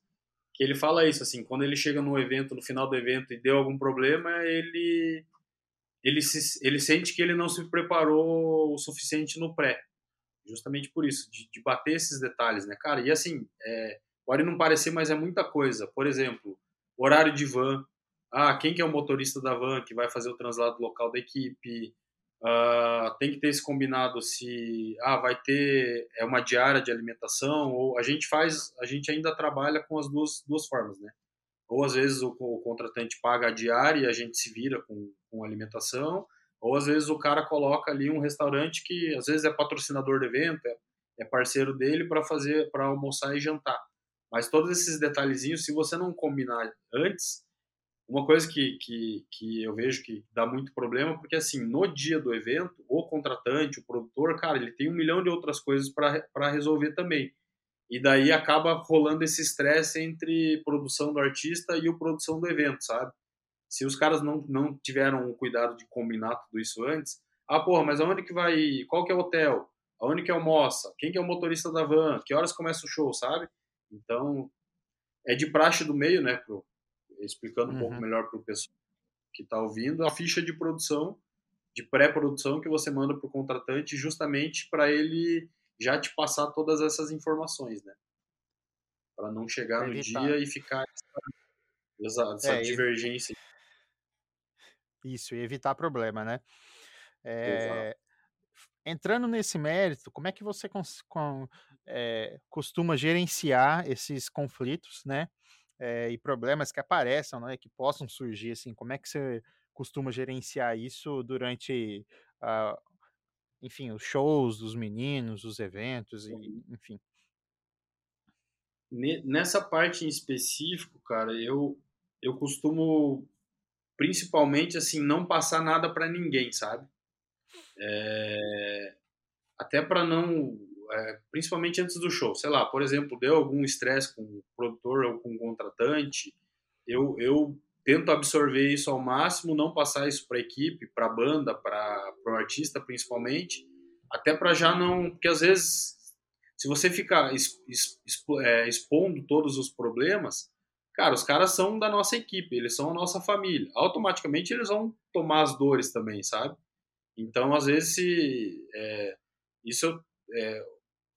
que ele fala isso, assim, quando ele chega no evento, no final do evento e deu algum problema, ele ele, se, ele sente que ele não se preparou o suficiente no pré. Justamente por isso, de, de bater esses detalhes, né, cara? E assim, é, pode não parecer, mas é muita coisa. Por exemplo, horário de van. Ah, quem que é o motorista da van que vai fazer o translado local da equipe? Uh, tem que ter esse combinado se ah, vai ter é uma diária de alimentação ou a gente faz a gente ainda trabalha com as duas, duas formas né ou às vezes o, o contratante paga a diária e a gente se vira com, com alimentação ou às vezes o cara coloca ali um restaurante que às vezes é patrocinador do evento é, é parceiro dele para fazer para almoçar e jantar mas todos esses detalhezinhos se você não combinar antes uma coisa que, que, que eu vejo que dá muito problema, porque assim, no dia do evento, o contratante, o produtor, cara, ele tem um milhão de outras coisas para resolver também. E daí acaba rolando esse estresse entre produção do artista e o produção do evento, sabe? Se os caras não, não tiveram o cuidado de combinar tudo isso antes, ah, porra, mas aonde que vai, qual que é o hotel? Aonde que almoça? Quem que é o motorista da van? Que horas começa o show, sabe? Então, é de praxe do meio, né, pro, explicando um uhum. pouco melhor para o pessoal que está ouvindo, a ficha de produção, de pré-produção que você manda para o contratante justamente para ele já te passar todas essas informações, né? Para não chegar no dia e ficar essa, essa é, divergência. Isso, e evitar problema, né? É, entrando nesse mérito, como é que você com, é, costuma gerenciar esses conflitos, né? É, e problemas que apareçam, né, que possam surgir, assim, como é que você costuma gerenciar isso durante, uh, enfim, os shows dos meninos, os eventos, e, enfim? Nessa parte em específico, cara, eu, eu costumo, principalmente, assim, não passar nada para ninguém, sabe? É, até para não é, principalmente antes do show. Sei lá, por exemplo, deu algum estresse com o produtor ou com o contratante, eu, eu tento absorver isso ao máximo, não passar isso para a equipe, para a banda, para o artista principalmente, até para já não. Porque às vezes, se você ficar é, expondo todos os problemas, cara, os caras são da nossa equipe, eles são a nossa família. Automaticamente eles vão tomar as dores também, sabe? Então, às vezes, se, é, isso é,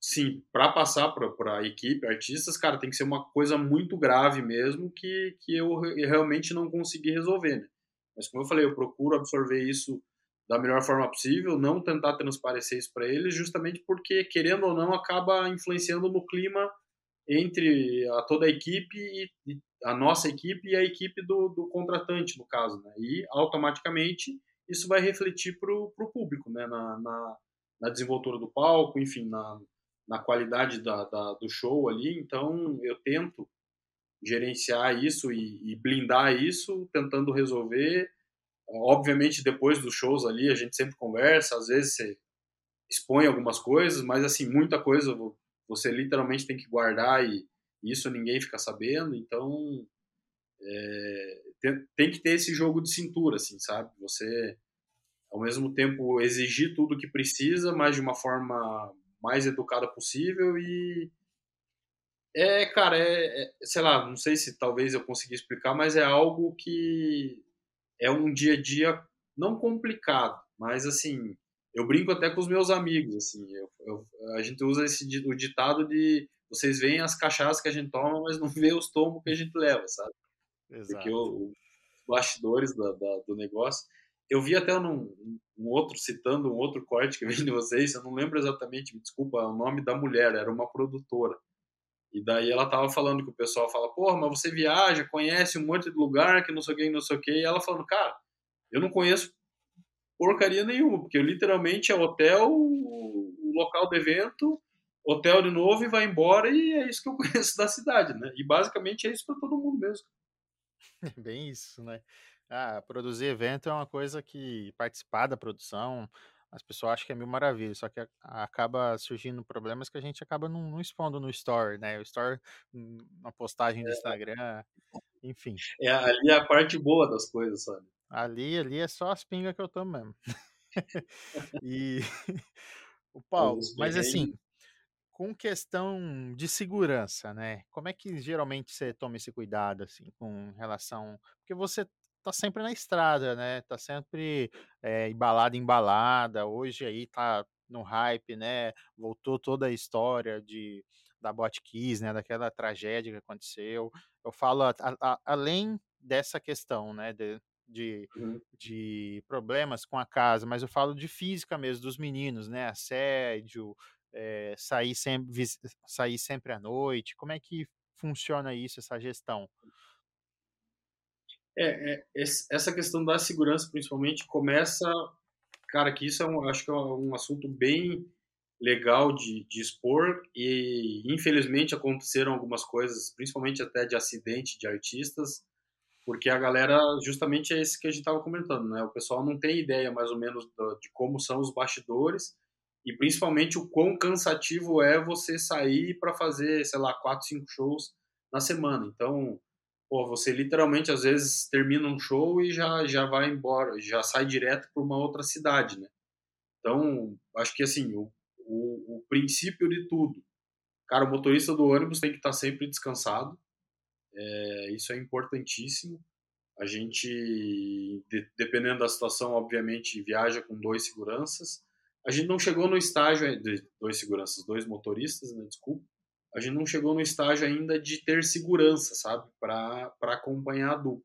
sim, para passar para a equipe, artistas, cara, tem que ser uma coisa muito grave mesmo que, que eu realmente não consegui resolver, né? Mas como eu falei, eu procuro absorver isso da melhor forma possível, não tentar transparecer isso para eles, justamente porque, querendo ou não, acaba influenciando no clima entre a, toda a equipe e, a nossa equipe e a equipe do, do contratante, no caso, né? E automaticamente isso vai refletir para o público, né? Na, na, na desenvoltura do palco, enfim, na, na qualidade da, da, do show ali. Então, eu tento gerenciar isso e, e, blindar isso, tentando resolver. Obviamente, depois dos shows ali, a gente sempre conversa, às vezes você expõe algumas coisas, mas, assim, muita coisa você literalmente tem que guardar e, isso ninguém fica sabendo. Então, é, tem, tem que ter esse jogo de cintura, assim, sabe? Você, ao mesmo tempo, exigir tudo que precisa, mas de uma forma mais educada possível e É, cara, é, é, sei lá, não sei se talvez eu consiga explicar, mas é algo que é um dia a dia não complicado, mas assim, eu brinco até com os meus amigos, assim, eu, eu, a gente usa esse o ditado de vocês veem as cachaças que a gente toma, mas não vê os tomos que a gente leva, sabe? Exato. Porque o, os bastidores da, da, do negócio. Eu vi até num, um outro, citando um outro corte que vem de vocês, eu não lembro exatamente, me desculpa, o nome da mulher, era uma produtora. E daí ela tava falando que o pessoal fala, porra, mas você viaja, conhece um monte de lugar que não sei o que, não sei o que. E ela falando, cara, eu não conheço porcaria nenhuma, porque literalmente é hotel, o local do evento, hotel de novo e vai embora, e é isso que eu conheço da cidade, né? E basicamente é isso para todo mundo mesmo. Bem isso, né? Ah, produzir evento é uma coisa que participar da produção, as pessoas acham que é mil maravilhas, só que acaba surgindo problemas que a gente acaba não, não expondo no story, né? O story, uma postagem do é. Instagram, enfim. É, ali é a parte boa das coisas, sabe? Ali, ali é só as pingas que eu tomo mesmo. e o Paulo, mas assim, com questão de segurança, né? Como é que geralmente você toma esse cuidado, assim, com relação. Porque você tá sempre na estrada, né? Tá sempre é, embalada, embalada. Hoje aí tá no hype, né? Voltou toda a história de da Botkiss, né? Daquela tragédia que aconteceu. Eu falo a, a, além dessa questão, né? De, de, uhum. de problemas com a casa, mas eu falo de física mesmo dos meninos, né? Assédio, é, sair, sempre, sair sempre à noite? Como é que funciona isso, essa gestão? É, é, essa questão da segurança, principalmente, começa, cara, que isso é um, acho que é um assunto bem legal de, de expor e infelizmente aconteceram algumas coisas, principalmente até de acidente de artistas, porque a galera justamente é esse que a gente estava comentando, né? O pessoal não tem ideia mais ou menos de como são os bastidores e principalmente o quão cansativo é você sair para fazer, sei lá, quatro, cinco shows na semana. Então, pô, você literalmente às vezes termina um show e já já vai embora, já sai direto para uma outra cidade, né? Então, acho que assim, o, o, o, princípio de tudo, cara, o motorista do ônibus tem que estar tá sempre descansado. É, isso é importantíssimo. A gente, de, dependendo da situação, obviamente, viaja com dois seguranças a gente não chegou no estágio de dois seguranças, dois motoristas, né, desculpa. A gente não chegou no estágio ainda de ter segurança, sabe, para acompanhar a dupla.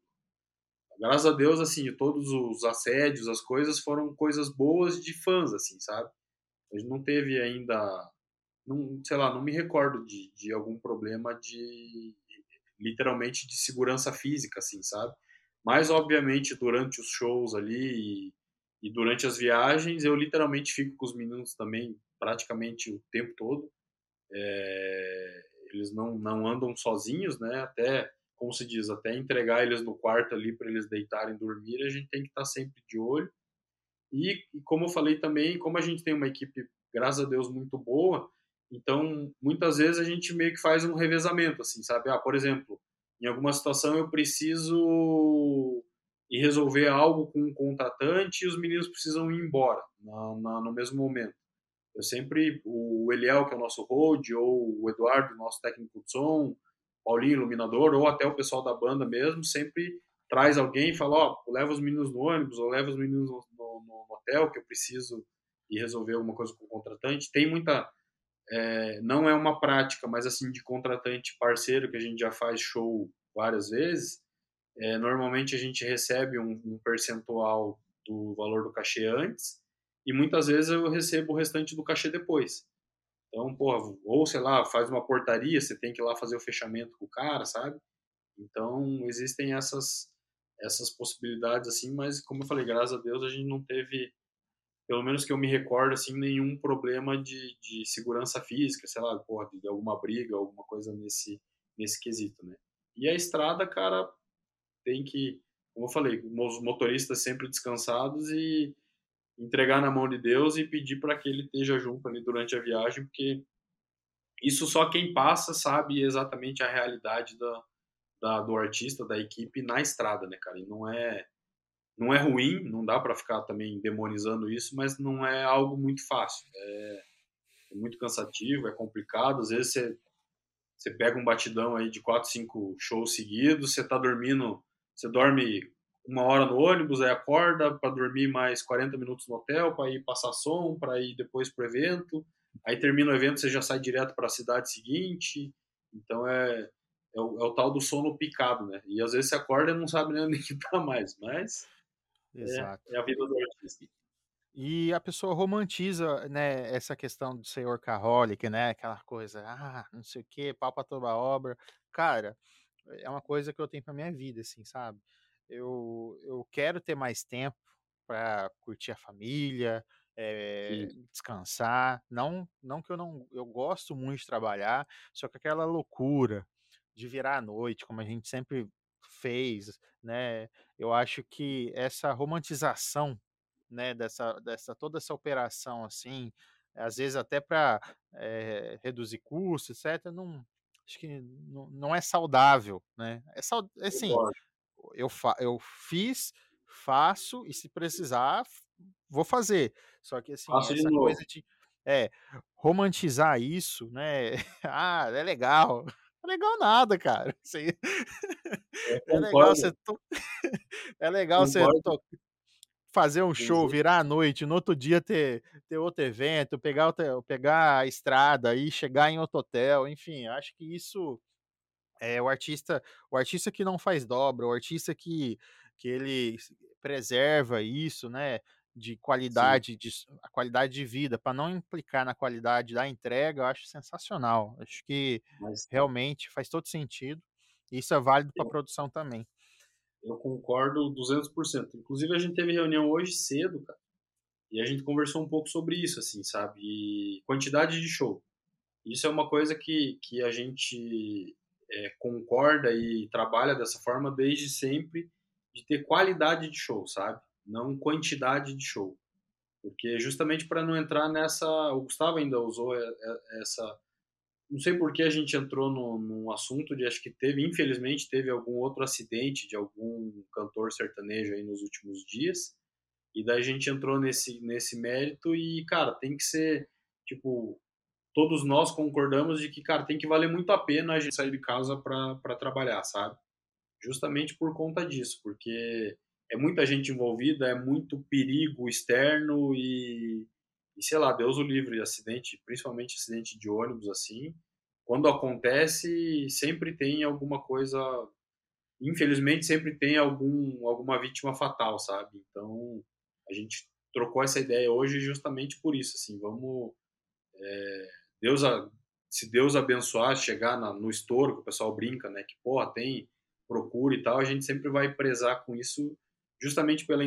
Graças a Deus, assim, todos os assédios, as coisas foram coisas boas de fãs, assim, sabe? A gente não teve ainda, não, sei lá, não me recordo de, de algum problema de literalmente de segurança física, assim, sabe? Mas obviamente durante os shows ali e durante as viagens, eu literalmente fico com os meninos também praticamente o tempo todo. É, eles não, não andam sozinhos, né? Até, como se diz, até entregar eles no quarto ali para eles deitarem dormir, a gente tem que estar tá sempre de olho. E, e, como eu falei também, como a gente tem uma equipe, graças a Deus, muito boa, então muitas vezes a gente meio que faz um revezamento, assim, sabe? Ah, por exemplo, em alguma situação eu preciso e resolver algo com um contratante e os meninos precisam ir embora na, na, no mesmo momento. Eu sempre, o Eliel, que é o nosso road, ou o Eduardo, nosso técnico de som, Paulinho, iluminador, ou até o pessoal da banda mesmo, sempre traz alguém e fala, ó, oh, leva os meninos no ônibus, ou leva os meninos no, no, no hotel, que eu preciso ir resolver alguma coisa com o contratante. Tem muita, é, não é uma prática, mas assim, de contratante parceiro, que a gente já faz show várias vezes, é, normalmente a gente recebe um, um, percentual do valor do cachê antes e muitas vezes eu recebo o restante do cachê depois. Então, porra, ou sei lá, faz uma portaria, você tem que ir lá fazer o fechamento com o cara, sabe? Então, existem essas essas possibilidades assim, mas como eu falei, graças a Deus a gente não teve, pelo menos que eu me recordo assim, nenhum problema de, de segurança física, sei lá, porra, de alguma briga, alguma coisa nesse nesse quesito, né? E a estrada, cara, tem que, como eu falei, os motoristas sempre descansados e entregar na mão de Deus e pedir para que ele esteja junto ali durante a viagem, porque isso só quem passa sabe exatamente a realidade da, da do artista, da equipe na estrada, né, cara? E não é não é ruim, não dá para ficar também demonizando isso, mas não é algo muito fácil. É, é muito cansativo, é complicado. Às vezes você você pega um batidão aí de 4, 5 shows seguidos, você tá dormindo, você dorme uma hora no ônibus, aí acorda para dormir mais 40 minutos no hotel, para ir passar som, para ir depois pro evento. Aí termina o evento, você já sai direto para a cidade seguinte. Então é, é o, é, o, tal do sono picado, né? E às vezes você acorda e não sabe nem onde que tá mais, mas Exato. É, é a vida do artista. E a pessoa romantiza, né, essa questão de ser workaholic, né, aquela coisa, ah, não sei o quê, pau pra toda obra. Cara, é uma coisa que eu tenho pra minha vida, assim, sabe? Eu, eu quero ter mais tempo para curtir a família, é, descansar. Não, não que eu não, eu gosto muito de trabalhar, só que aquela loucura de virar à noite, como a gente sempre fez, né? Eu acho que essa romantização né, dessa, dessa toda essa operação assim, às vezes até para é, reduzir custos, etc. Não, acho que não, não é saudável, né? É assim, eu, fa... eu fiz, faço e se precisar vou fazer. Só que assim, Faço essa de coisa de é, romantizar isso, né? ah, é legal. É legal nada, cara. Assim, é legal você to... é legal você to fazer um show, virar à noite, no outro dia ter, ter outro evento, pegar, outra, pegar a estrada e chegar em outro hotel, enfim, acho que isso é o artista, o artista que não faz dobra, o artista que, que ele preserva isso, né? De qualidade, de, a qualidade de vida, para não implicar na qualidade da entrega, eu acho sensacional. Acho que Mas, realmente faz todo sentido. E isso é válido para a produção também. Eu concordo 200%. Inclusive, a gente teve reunião hoje cedo, cara, e a gente conversou um pouco sobre isso, assim, sabe? E quantidade de show. Isso é uma coisa que, que a gente é, concorda e trabalha dessa forma desde sempre, de ter qualidade de show, sabe? Não quantidade de show. Porque justamente para não entrar nessa. O Gustavo ainda usou essa não sei por que a gente entrou no, num assunto de acho que teve, infelizmente, teve algum outro acidente de algum cantor sertanejo aí nos últimos dias. E daí a gente entrou nesse, nesse mérito e, cara, tem que ser, tipo, todos nós concordamos de que, cara, tem que valer muito a pena a gente sair de casa para trabalhar, sabe? Justamente por conta disso, porque é muita gente envolvida, é muito perigo externo e, e sei lá, Deus o livre, acidente, principalmente acidente de ônibus assim, quando acontece, sempre tem alguma coisa, infelizmente sempre tem algum alguma vítima fatal, sabe? Então, a gente trocou essa ideia hoje justamente por isso, assim, vamos é, Deus se Deus abençoar, chegar na, no estouro, que o pessoal brinca, né, que porra, tem procura e tal, a gente sempre vai prezar com isso justamente pela,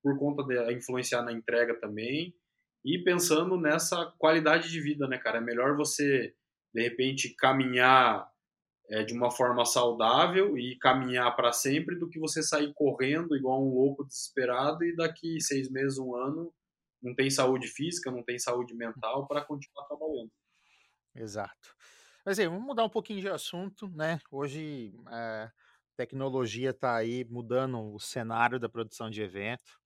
por conta de influenciar na entrega também e pensando nessa qualidade de vida, né, cara? É melhor você, de repente, caminhar é, de uma forma saudável e caminhar para sempre do que você sair correndo igual um louco desesperado e daqui seis meses, um ano, não tem saúde física, não tem saúde mental para continuar trabalhando. Exato. Mas aí, vamos mudar um pouquinho de assunto, né? Hoje a tecnologia está aí mudando o cenário da produção de evento,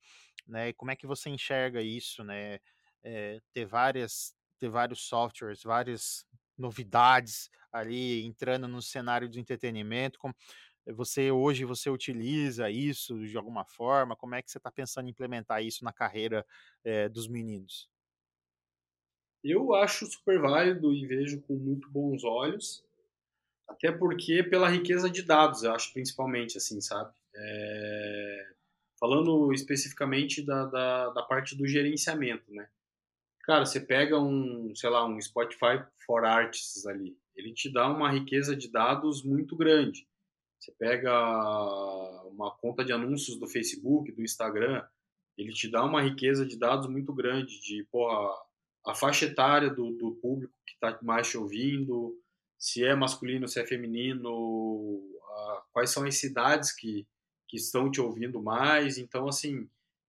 né? E como é que você enxerga isso, né? é, ter várias ter vários softwares, várias novidades ali entrando no cenário de entretenimento. Como você hoje você utiliza isso de alguma forma? Como é que você está pensando em implementar isso na carreira é, dos meninos? Eu acho super válido e vejo com muito bons olhos, até porque pela riqueza de dados, eu acho principalmente assim, sabe? É... Falando especificamente da, da, da parte do gerenciamento, né? Cara, você pega um, sei lá, um Spotify for Artists ali, ele te dá uma riqueza de dados muito grande. Você pega uma conta de anúncios do Facebook, do Instagram, ele te dá uma riqueza de dados muito grande de, porra, a faixa etária do, do público que está mais te ouvindo, se é masculino, se é feminino, a, quais são as cidades que, que estão te ouvindo mais. Então, assim,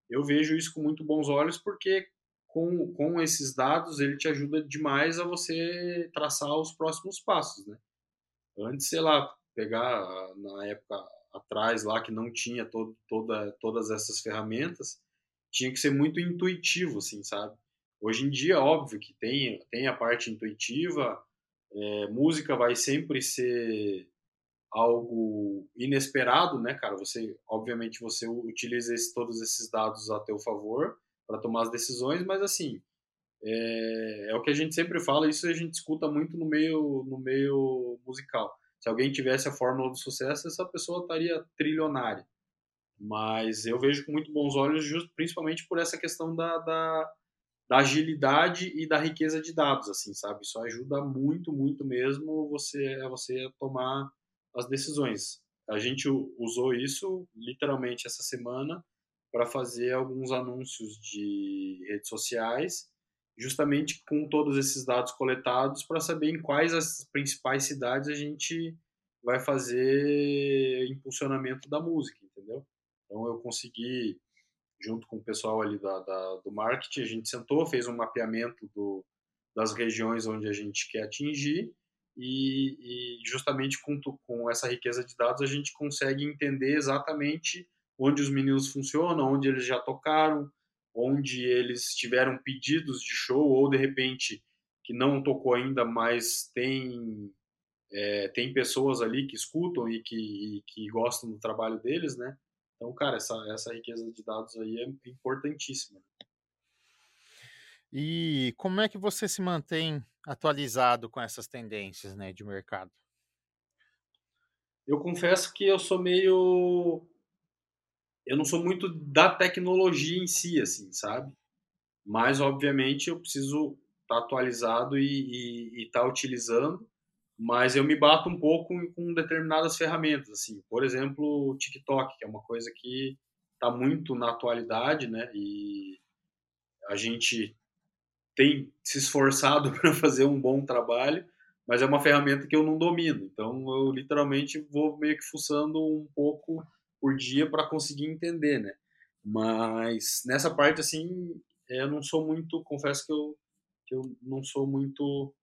eu vejo isso com muito bons olhos porque com, com esses dados, ele te ajuda demais a você traçar os próximos passos, né? Antes, sei lá, pegar na época atrás lá que não tinha toda, todas essas ferramentas, tinha que ser muito intuitivo, assim, sabe? Hoje em dia, óbvio que tem, tem a parte intuitiva, É, música vai sempre ser algo inesperado, né, cara? Você, obviamente, você utiliza esse, todos esses dados a teu favor para tomar as decisões, mas assim, é, é, o que a gente sempre fala, isso a gente escuta muito no meio, no meio musical. Se alguém tivesse a fórmula do sucesso, essa pessoa estaria trilionária. Mas eu vejo com muito bons olhos, just, principalmente por essa questão da, da, da, agilidade e da riqueza de dados, assim, sabe? Isso ajuda muito, muito mesmo você você a tomar as decisões. A gente usou isso literalmente essa semana para fazer alguns anúncios de redes sociais, justamente com todos esses dados coletados para saber em quais as principais cidades a gente vai fazer impulsionamento da música, entendeu? Então eu consegui, junto com o pessoal ali da, da do marketing, a gente sentou, fez um mapeamento do, das regiões onde a gente quer atingir e, e justamente com, com essa riqueza de dados a gente consegue entender exatamente onde os meninos funcionam, onde eles já tocaram, onde eles tiveram pedidos de show ou de repente que não tocou ainda, mas tem é, tem pessoas ali que escutam e que, e que gostam do trabalho deles, né? Então, cara, essa, essa riqueza de dados aí é importantíssima. E como é que você se mantém atualizado com essas tendências né, de mercado? Eu confesso que eu sou meio. Eu não sou muito da tecnologia em si, assim, sabe? Mas, obviamente, eu preciso estar tá atualizado e estar tá utilizando. Mas eu me bato um pouco com determinadas ferramentas, assim. Por exemplo, o TikTok, que é uma coisa que está muito na atualidade, né? E a gente tem se esforçado para fazer um bom trabalho, mas é uma ferramenta que eu não domino. Então eu literalmente vou meio que fuçando um pouco por dia para conseguir entender, né? Mas nessa parte assim, eu não sou muito, confesso que eu, que eu não sou muito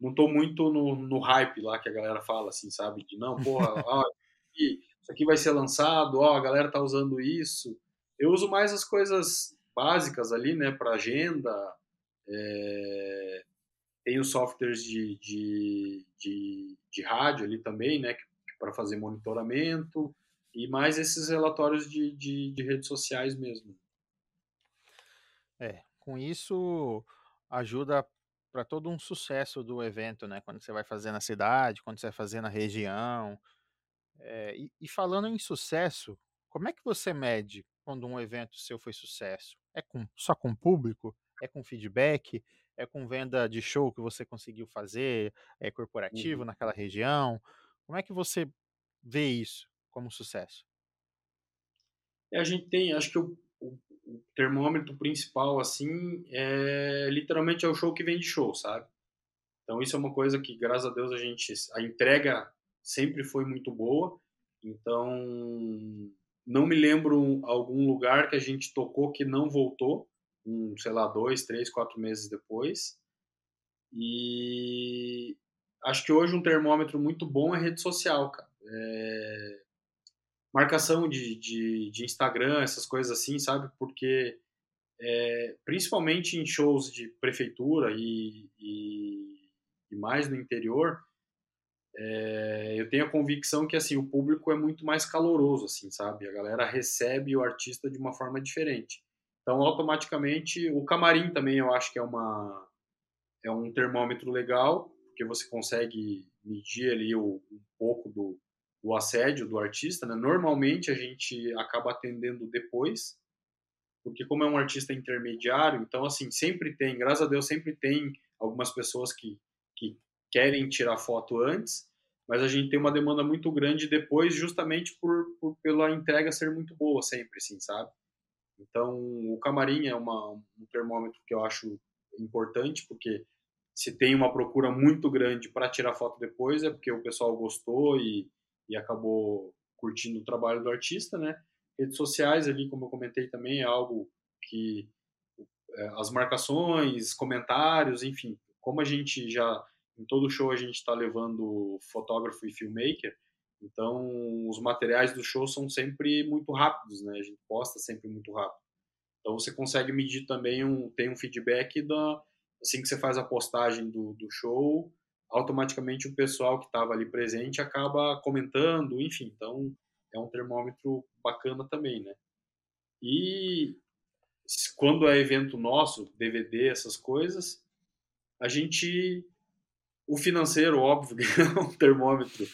não tô muito no, no hype lá que a galera fala assim, sabe? De não, porra, ó, isso aqui vai ser lançado, ó, a galera tá usando isso. Eu uso mais as coisas básicas ali, né, para agenda, é, os softwares de, de, de, de, rádio ali também, né, para fazer monitoramento, e mais esses relatórios de, de, de redes sociais mesmo. É, com isso ajuda para todo um sucesso do evento, né? Quando você vai fazer na cidade, quando você vai fazer na região. É, e, e, falando em sucesso, como é que você mede quando um evento seu foi sucesso? É com, só com público? é com feedback, é com venda de show que você conseguiu fazer, é corporativo uhum. naquela região. Como é que você vê isso como sucesso? É, a gente tem, acho que o, o, o, termômetro principal, assim, é literalmente é o show que vende show, sabe? Então isso é uma coisa que, graças a Deus, a gente, a entrega sempre foi muito boa. Então, não me lembro algum lugar que a gente tocou que não voltou um, sei lá, dois, três, quatro meses depois. E acho que hoje um termômetro muito bom é rede social, cara. É... Marcação de, de, de, Instagram, essas coisas assim, sabe? Porque é, principalmente em shows de prefeitura e, e, e mais no interior, é, eu tenho a convicção que assim o público é muito mais caloroso, assim, sabe? A galera recebe o artista de uma forma diferente. Então, automaticamente, o camarim também eu acho que é, uma, é um termômetro legal, porque você consegue medir ali o, um pouco do, do assédio do artista. Né? Normalmente, a gente acaba atendendo depois, porque como é um artista intermediário, então, assim, sempre tem, graças a Deus, sempre tem algumas pessoas que, que querem tirar foto antes, mas a gente tem uma demanda muito grande depois, justamente por, por pela entrega ser muito boa sempre, assim, sabe? Então, o camarim é uma, um termômetro que eu acho importante, porque se tem uma procura muito grande para tirar foto depois, é porque o pessoal gostou e, e acabou curtindo o trabalho do artista, né? Redes sociais ali, como eu comentei também, é algo que é, as marcações, comentários, enfim, como a gente já em todo show a gente está levando fotógrafo e filmmaker, então, os materiais do show são sempre muito rápidos, né? A gente posta sempre muito rápido. Então, você consegue medir também, um, tem um feedback da, assim que você faz a postagem do, do show, automaticamente o pessoal que estava ali presente acaba comentando, enfim, então é um termômetro bacana também, né? E quando é evento nosso, DVD, essas coisas, a gente o financeiro, óbvio, é um termômetro.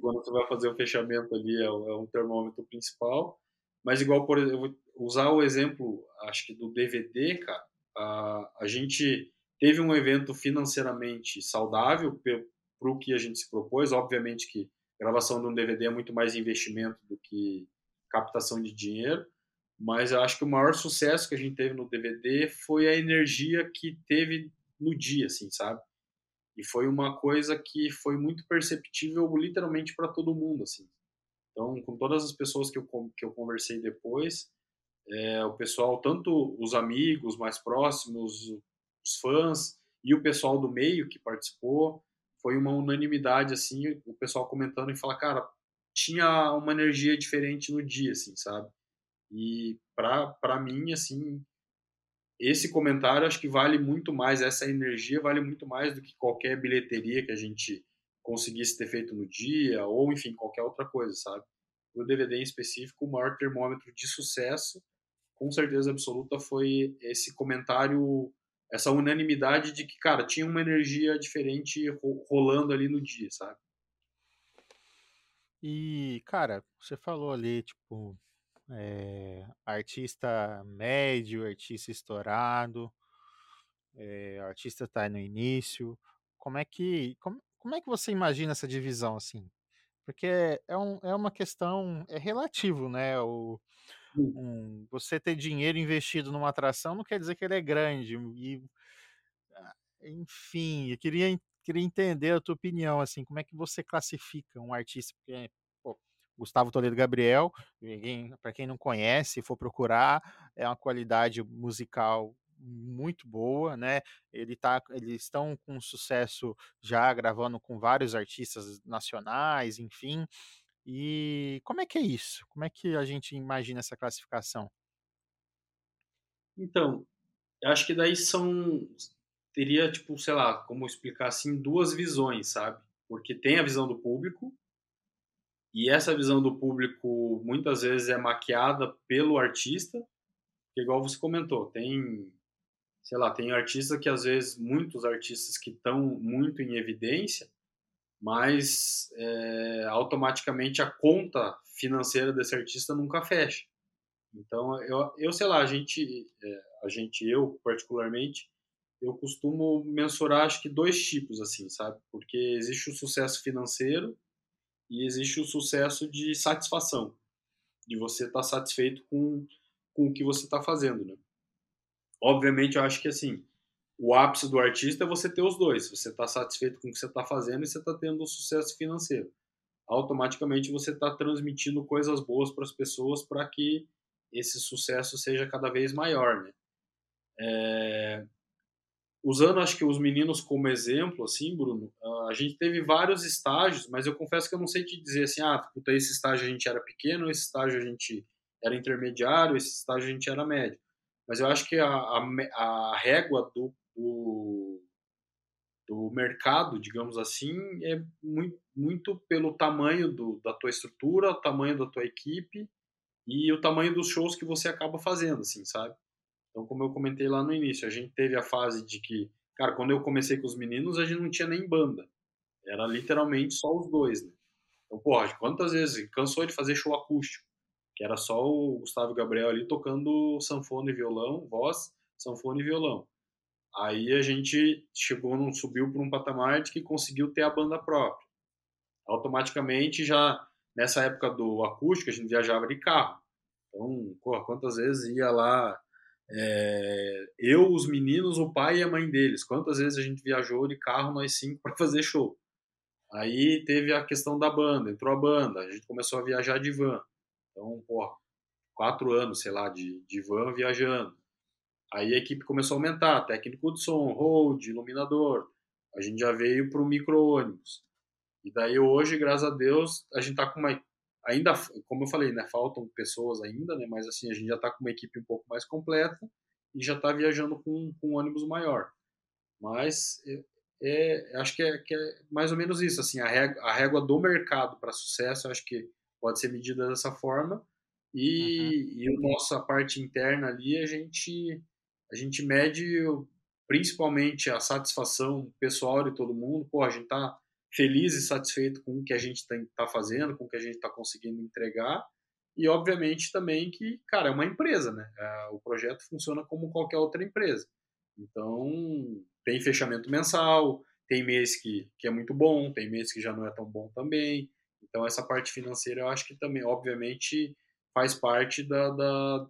Quando você vai fazer o fechamento ali, é um é termômetro principal. Mas igual, por exemplo, usar o exemplo, acho que do DVD, cara, a, a gente teve um evento financeiramente saudável para o que a gente se propôs. Obviamente que gravação de um DVD é muito mais investimento do que captação de dinheiro, mas eu acho que o maior sucesso que a gente teve no DVD foi a energia que teve no dia, assim, sabe? E foi uma coisa que foi muito perceptível literalmente para todo mundo, assim. Então, com todas as pessoas que eu, que eu conversei depois, é, o pessoal, tanto os amigos mais próximos, os fãs e o pessoal do meio que participou, foi uma unanimidade, assim, o pessoal comentando e falar, cara, tinha uma energia diferente no dia, assim, sabe? E para mim, assim, esse comentário acho que vale muito mais, essa energia vale muito mais do que qualquer bilheteria que a gente conseguisse ter feito no dia, ou enfim, qualquer outra coisa, sabe? O DVD em específico, o maior termômetro de sucesso, com certeza absoluta, foi esse comentário, essa unanimidade de que, cara, tinha uma energia diferente rolando ali no dia, sabe? E, cara, você falou ali, tipo, é, artista médio, artista estourado, é, artista está no início. Como é que como, como é que você imagina essa divisão assim? Porque é, um, é uma questão é relativo, né? O, um, você ter dinheiro investido numa atração não quer dizer que ele é grande. E, ah, enfim, eu queria, queria entender a tua opinião, assim, como é que você classifica um artista? Porque Gustavo Toledo Gabriel, para quem não conhece, for procurar, é uma qualidade musical muito boa, né? Ele tá, eles estão com sucesso já gravando com vários artistas nacionais, enfim. E como é que é isso? Como é que a gente imagina essa classificação? Então, acho que daí são teria tipo, sei lá, como explicar assim, duas visões, sabe? Porque tem a visão do público, e essa visão do público muitas vezes é maquiada pelo artista, que igual você comentou, tem, sei lá, tem artistas que às vezes, muitos artistas que estão muito em evidência, mas é, automaticamente a conta financeira desse artista nunca fecha. Então, eu, eu sei lá, a gente, é, a gente, eu particularmente, eu costumo mensurar acho que dois tipos, assim, sabe? Porque existe o sucesso financeiro e existe o sucesso de satisfação, de você estar tá satisfeito com, com o que você está fazendo, né? Obviamente, eu acho que assim, o ápice do artista é você ter os dois. Você está satisfeito com o que você está fazendo e você está tendo um sucesso financeiro. Automaticamente você está transmitindo coisas boas para as pessoas para que esse sucesso seja cada vez maior, né? É, usando acho que os meninos como exemplo, assim, Bruno, a gente teve vários estágios, mas eu confesso que eu não sei te dizer assim, ah, puta, esse estágio a gente era pequeno, esse estágio a gente era intermediário, esse estágio a gente era médio. Mas eu acho que a, a, a régua do, do, do, mercado, digamos assim, é muito, muito pelo tamanho do, da tua estrutura, o tamanho da tua equipe e o tamanho dos shows que você acaba fazendo, assim, sabe? Então, como eu comentei lá no início, a gente teve a fase de que, cara, quando eu comecei com os meninos, a gente não tinha nem banda. Era literalmente só os dois, né? Então, porra, quantas vezes cansou de fazer show acústico? Que era só o Gustavo Gabriel ali tocando sanfona e violão, voz, sanfona e violão. Aí a gente chegou, num, subiu para um patamar de que conseguiu ter a banda própria. Automaticamente já nessa época do acústico a gente viajava de carro. Então, porra, quantas vezes ia lá é, eu, os meninos, o pai e a mãe deles. Quantas vezes a gente viajou de carro, nós cinco, para fazer show? Aí teve a questão da banda, entrou a banda, a gente começou a viajar de van. Então, porra, quatro anos, sei lá, de, de van viajando. Aí a equipe começou a aumentar, técnico de som, hold, iluminador. A gente já veio para o micro-ônibus. E daí hoje, graças a Deus, a gente está com uma ainda, como eu falei, né, faltam pessoas ainda, né, mas assim, a gente já está com uma equipe um pouco mais completa e já está viajando com, com um ônibus maior. Mas é, acho que é, que é, mais ou menos isso, assim, a régua, a régua do mercado para sucesso, acho que pode ser medida dessa forma, e, uhum. e a nossa parte interna ali, a gente, a gente mede principalmente a satisfação pessoal de todo mundo, pô, a gente tá feliz e satisfeito com o que a gente está fazendo, com o que a gente está conseguindo entregar, e obviamente também que, cara, é uma empresa, né? É, o projeto funciona como qualquer outra empresa. Então, tem fechamento mensal, tem mês que, que é muito bom, tem mês que já não é tão bom também. Então, essa parte financeira eu acho que também, obviamente, faz parte da, da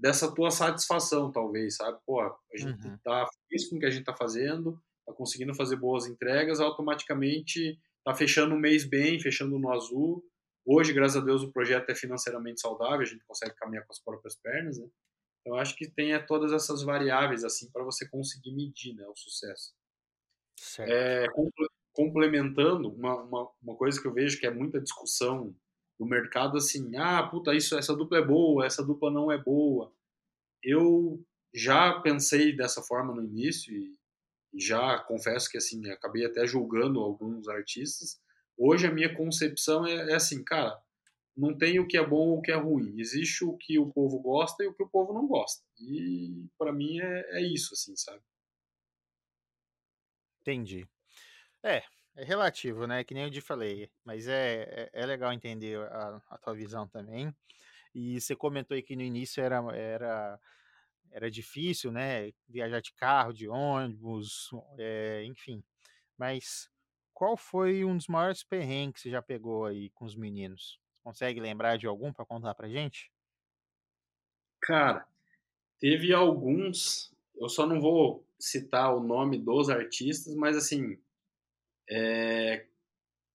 dessa tua satisfação, talvez, sabe? Pô, a gente uhum. tá feliz com o que a gente tá fazendo, tá conseguindo fazer boas entregas, automaticamente tá fechando o mês bem, fechando no azul. Hoje, graças a Deus, o projeto é financeiramente saudável, a gente consegue caminhar com as próprias pernas, né? Então, acho que tem é, todas essas variáveis, assim, para você conseguir medir né, o sucesso. Certo. É, complementando, uma, uma, uma coisa que eu vejo que é muita discussão do mercado, assim, ah, puta, isso, essa dupla é boa, essa dupla não é boa. Eu já pensei dessa forma no início e, já confesso que, assim, acabei até julgando alguns artistas. Hoje a minha concepção é, é assim, cara, não tem o que é bom ou o que é ruim. Existe o que o povo gosta e o que o povo não gosta. E para mim é, é isso, assim, sabe? Entendi. É, é relativo, né? Que nem eu te falei, mas é, é, é legal entender a, a, tua visão também. E você comentou aí que no início era, era, era difícil, né? Viajar de carro, de ônibus, é, enfim. Mas qual foi um dos maiores perrengues que você já pegou aí com os meninos? Consegue lembrar de algum para contar pra gente? Cara, teve alguns, eu só não vou citar o nome dos artistas, mas assim, é,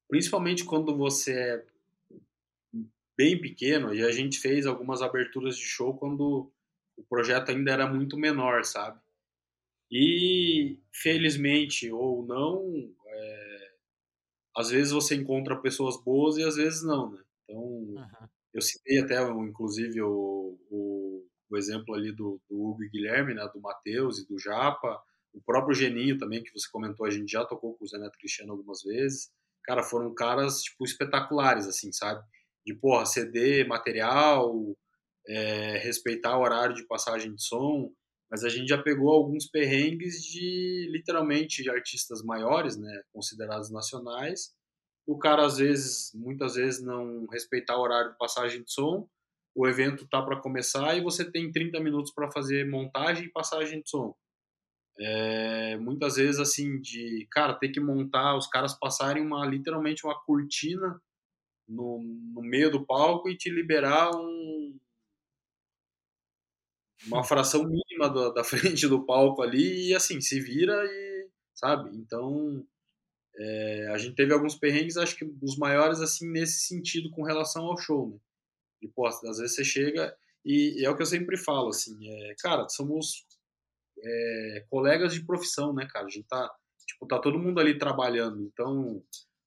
principalmente quando você é bem pequeno, e a gente fez algumas aberturas de show quando o projeto ainda era muito menor, sabe? E felizmente ou não, é, às vezes você encontra pessoas boas e às vezes não, né? Então, uhum. eu citei até, inclusive, o, o, o exemplo ali do, do, Hugo e Guilherme, né, do Matheus e do Japa, o próprio Geninho também, que você comentou, a gente já tocou com o Zé Neto Cristiano algumas vezes. Cara, foram caras, tipo, espetaculares, assim, sabe? De, porra, ceder material, é, respeitar o horário de passagem de som, mas a gente já pegou alguns perrengues de, literalmente, de artistas maiores, né, considerados nacionais, o cara às vezes, muitas vezes não respeitar o horário de passagem de som, o evento tá para começar e você tem 30 minutos para fazer montagem e passagem de som. É, muitas vezes assim de, cara, ter que montar, os caras passarem uma literalmente uma cortina no, no meio do palco e te liberar um uma fração mínima da, da frente do palco ali e assim, se vira e sabe? Então, é, a gente teve alguns perrengues, acho que os maiores, assim, nesse sentido, com relação ao show, né? E, pô, às vezes você chega e, e é o que eu sempre falo, assim, é, cara, somos é, colegas de profissão, né, cara? A gente tá, tipo, tá todo mundo ali trabalhando, então,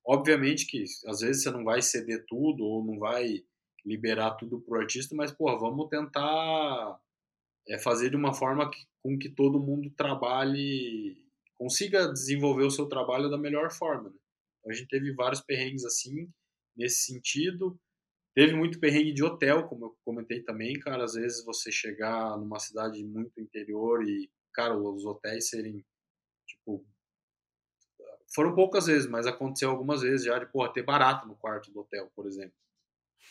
obviamente que às vezes você não vai ceder tudo ou não vai liberar tudo pro artista, mas, pô, vamos tentar é, fazer de uma forma que, com que todo mundo trabalhe consiga desenvolver o seu trabalho da melhor forma. Né? Então, a gente teve vários perrengues assim, nesse sentido. Teve muito perrengue de hotel, como eu comentei também, cara. Às vezes você chegar numa cidade muito interior e, cara, os hotéis serem, tipo. Foram poucas vezes, mas aconteceu algumas vezes já de, porra, ter barato no quarto do hotel, por exemplo.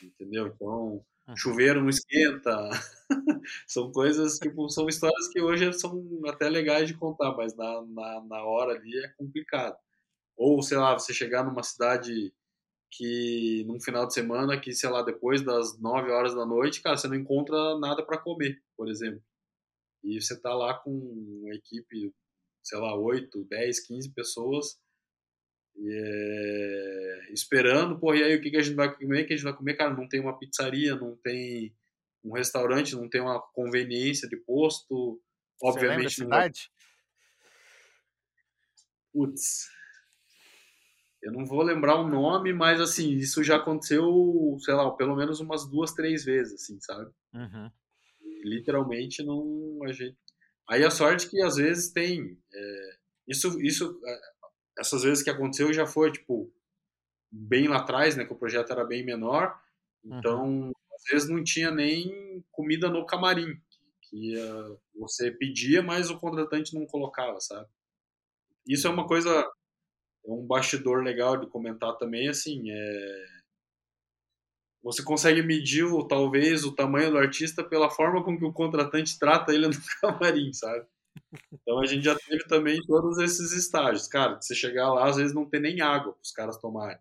Entendeu? Então, chuveiro não esquenta. são coisas, tipo, são histórias que hoje são até legais de contar, mas na, na, na hora ali é complicado. Ou, sei lá, você chegar numa cidade que num final de semana que, sei lá, depois das 9 horas da noite, cara, você não encontra nada para comer, por exemplo. E você tá lá com uma equipe, sei lá, 8, 10, 15 pessoas é, esperando, pô, e aí o que, que a gente vai comer? que a gente vai comer? Cara, não tem uma pizzaria, não tem um restaurante, não tem uma conveniência de posto, obviamente. Você lembra a cidade? Putz, eu não vou lembrar o nome, mas assim, isso já aconteceu, sei lá, pelo menos umas duas, três vezes, assim, sabe? Uhum. Literalmente não a gente. Aí a sorte que às vezes tem é, isso, isso, é, essas vezes que aconteceu já foi, tipo, bem lá atrás, né, que o projeto era bem menor, uhum. então, uhum. às vezes não tinha nem comida no camarim, que, que uh, você pedia, mas o contratante não colocava, sabe? Isso é uma coisa, é um bastidor legal de comentar também, assim, é você consegue medir talvez o tamanho do artista pela forma com que o contratante trata ele no camarim, sabe? Então a gente já teve também todos esses estágios. Cara, você chegar lá, às vezes não tem nem água para os caras tomarem.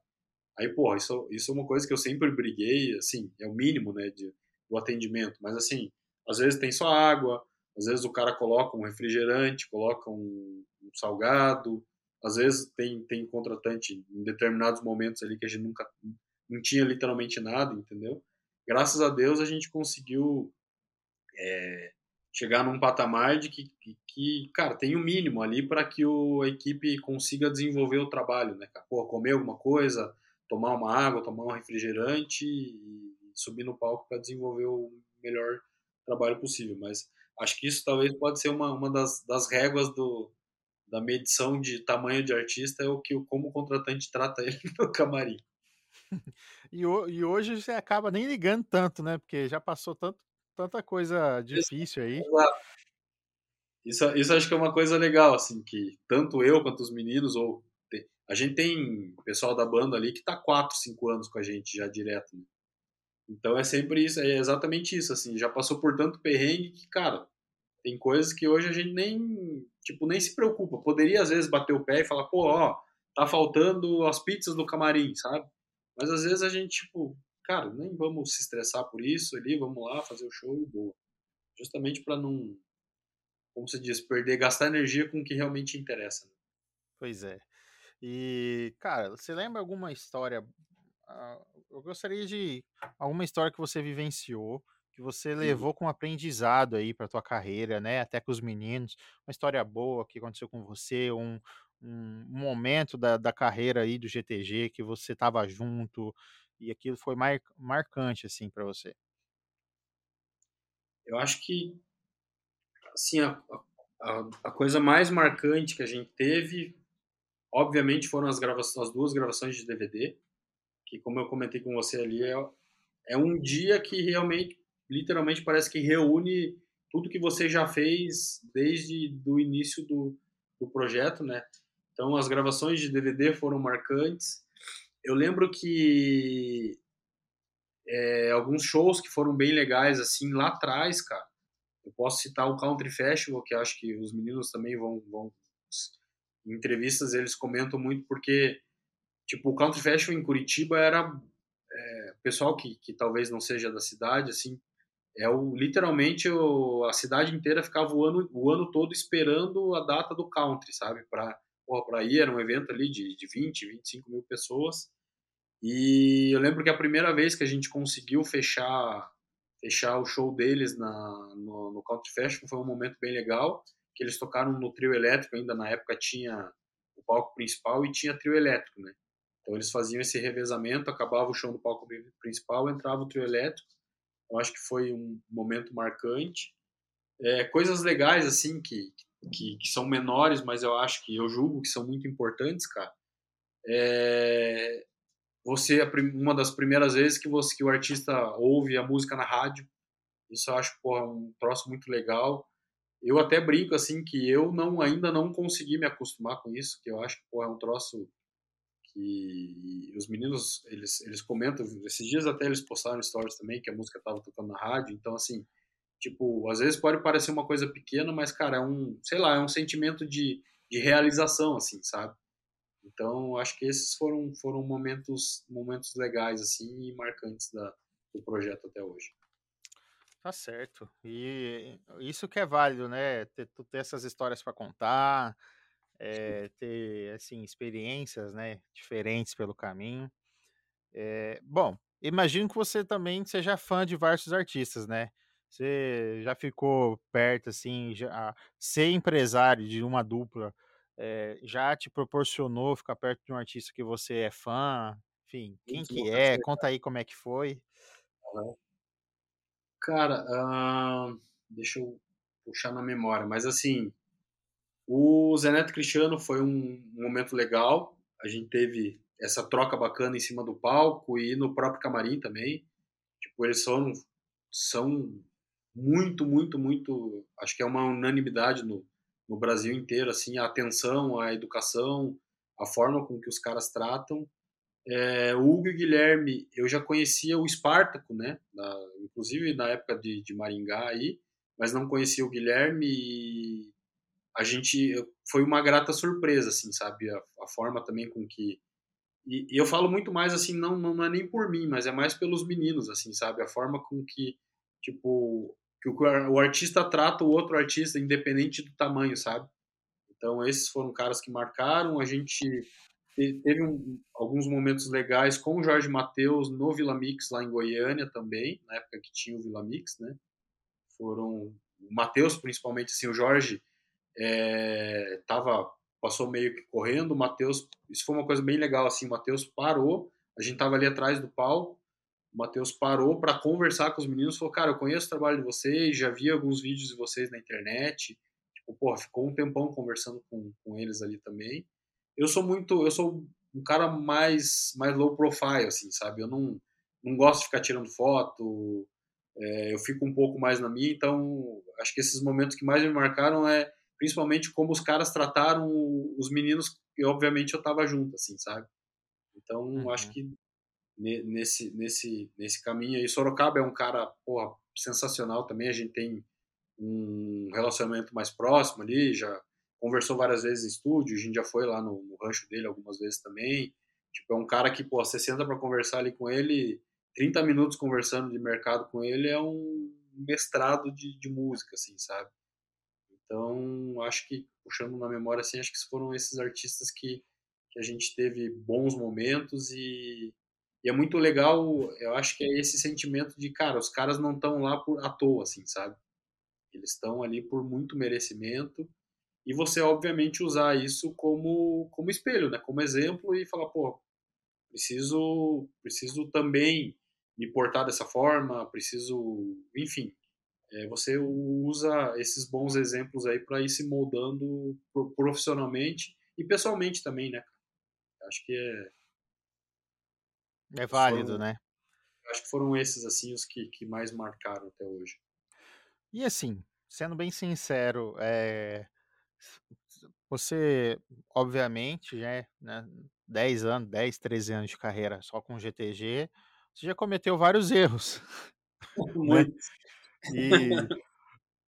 Aí, porra, isso, isso é uma coisa que eu sempre briguei, assim, é o mínimo, né, de, do atendimento. Mas, assim, às vezes tem só água, às vezes o cara coloca um refrigerante, coloca um, um salgado, às vezes tem, tem contratante em determinados momentos ali que a gente nunca não tinha literalmente nada, entendeu? Graças a Deus a gente conseguiu é, chegar num patamar de que, que, que cara, tem o um mínimo ali para que o, a equipe consiga desenvolver o trabalho, né? Pô, comer alguma coisa, tomar uma água, tomar um refrigerante e subir no palco para desenvolver o melhor trabalho possível. Mas acho que isso talvez pode ser uma, uma das, das réguas do, da medição de tamanho de artista é o que como o contratante trata ele no camarim. E, e hoje você acaba nem ligando tanto, né? Porque já passou tanto, tanta coisa difícil aí. Isso, isso acho que é uma coisa legal, assim, que tanto eu quanto os meninos, ou a gente tem pessoal da banda ali que tá 4, 5 anos com a gente já direto, né? Então é sempre isso, é exatamente isso, assim, já passou por tanto perrengue que, cara, tem coisas que hoje a gente nem, tipo, nem se preocupa. Poderia às vezes bater o pé e falar, pô, ó, tá faltando as pizzas do camarim, sabe? Mas às vezes a gente, tipo, cara, nem vamos se estressar por isso ali, vamos lá fazer o show e boa. Justamente para não, como se diz, perder, gastar energia com o que realmente interessa. Né? Pois é. E, cara, você lembra alguma história? Uh, eu gostaria de alguma história que você vivenciou, que você levou com aprendizado aí para tua carreira, né? Até com os meninos, uma história boa que aconteceu com você, um, um momento da, da carreira aí do GTG que você estava junto e aquilo foi mar, marcante assim para você? Eu acho que assim a, a, a, coisa mais marcante que a gente teve, obviamente, foram as gravações, as duas gravações de DVD, que como eu comentei com você ali é, é um dia que realmente, literalmente parece que reúne tudo que você já fez desde do início do, do projeto, né? Então, as gravações de DVD foram marcantes. Eu lembro que é, alguns shows que foram bem legais, assim, lá atrás, cara. Eu posso citar o Country Festival, que acho que os meninos também vão, vão em entrevistas eles comentam muito porque tipo o Country Festival em Curitiba era é, pessoal que, que talvez não seja da cidade assim é o literalmente o, a cidade inteira ficava o ano, o ano todo esperando a data do country sabe para ir, era um evento ali de, de 20, 25 mil pessoas. E eu lembro que a primeira vez que a gente conseguiu fechar fechar o show deles na, no, no Country Festival foi um momento bem legal, que eles tocaram no trio elétrico, ainda na época tinha o palco principal e tinha trio elétrico, né? Então eles faziam esse revezamento, acabava o show do palco principal, entrava o trio elétrico. Eu acho que foi um momento marcante. É, coisas legais, assim, que, que, que, são menores, mas eu acho que eu julgo que são muito importantes, cara. É, você uma das primeiras vezes que você que o artista ouve a música na rádio, isso eu acho porra, um troço muito legal. Eu até brinco assim que eu não ainda não consegui me acostumar com isso, que eu acho que porra, é um troço que os meninos eles eles comentam esses dias até eles postaram stories também que a música estava tocando na rádio, então assim Tipo, às vezes pode parecer uma coisa pequena, mas, cara, é um, sei lá, é um sentimento de, de realização, assim, sabe? Então, acho que esses foram, foram momentos, momentos legais, assim, e marcantes da, do projeto até hoje. Tá certo. E isso que é válido, né? Ter, ter essas histórias para contar, é, ter, assim, experiências, né, diferentes pelo caminho. É, bom, imagino que você também seja fã de vários artistas, né? Você já ficou perto, assim, já ser empresário de uma dupla é, já te proporcionou ficar perto de um artista que você é fã? Enfim, quem Muito que é? Conta aí como é que foi. Cara, uh, deixa eu puxar na memória, mas assim, O Zeneto Cristiano foi um momento legal. A gente teve essa troca bacana em cima do palco e no próprio camarim também. Tipo, eles são, são muito, muito, muito. Acho que é uma unanimidade no, no Brasil inteiro, assim, a atenção, a educação, a forma com que os caras tratam. É, o Hugo e Guilherme, eu já conhecia o Espartaco, né? Na, inclusive na época de, de Maringá aí, mas não conhecia o Guilherme e a gente foi uma grata surpresa, assim, sabe? A, a forma também com que e, e, eu falo muito mais assim, não, não é nem por mim, mas é mais pelos meninos, assim, sabe? A forma com que, tipo, que o, o artista trata o outro artista, independente do tamanho, sabe? Então, esses foram caras que marcaram. A gente teve um, alguns momentos legais com o Jorge Matheus no Vila Mix, lá em Goiânia também, na época que tinha o Vila Mix, né? Foram. O Matheus, principalmente, assim, o Jorge é, tava passou meio que correndo, o Matheus, isso foi uma coisa bem legal, assim, o Matheus parou, a gente tava ali atrás do palco, o Matheus parou para conversar com os meninos, falou, cara, eu conheço o trabalho de vocês, já vi alguns vídeos de vocês na internet, tipo, porra, ficou um tempão conversando com, com eles ali também. Eu sou muito, eu sou um cara mais, mais low profile, assim, sabe, eu não, não gosto de ficar tirando foto, é, eu fico um pouco mais na minha, então acho que esses momentos que mais me marcaram é principalmente como os caras trataram os meninos e obviamente eu tava junto assim sabe? Então uhum. acho que nesse nesse nesse caminho aí Sorocaba é um cara porra, sensacional também a gente tem um relacionamento mais próximo ali já conversou várias vezes em estúdio a gente já foi lá no, no rancho dele algumas vezes também. Tipo é um cara que pô você senta para conversar ali com ele 30 minutos conversando de mercado com ele é um mestrado de, de música assim sabe então, acho que, puxando na memória, assim, acho que foram esses artistas que, que a gente teve bons momentos e, e, é muito legal, eu acho que é esse sentimento de, cara, os caras não estão lá por à toa, assim, sabe? Eles estão ali por muito merecimento e você, obviamente, usar isso como, como espelho, né? Como exemplo e falar, pô, preciso, preciso também me portar dessa forma, preciso, enfim, é, você usa esses bons exemplos aí para ir se moldando profissionalmente e pessoalmente também, né? Acho que é. É válido, foram, né? Acho que foram esses, assim, os que, que mais marcaram até hoje. E assim, sendo bem sincero, é... você, obviamente, já é, né, 10 anos, 10, 13 anos de carreira só com GTG, você já cometeu vários erros. Muito. E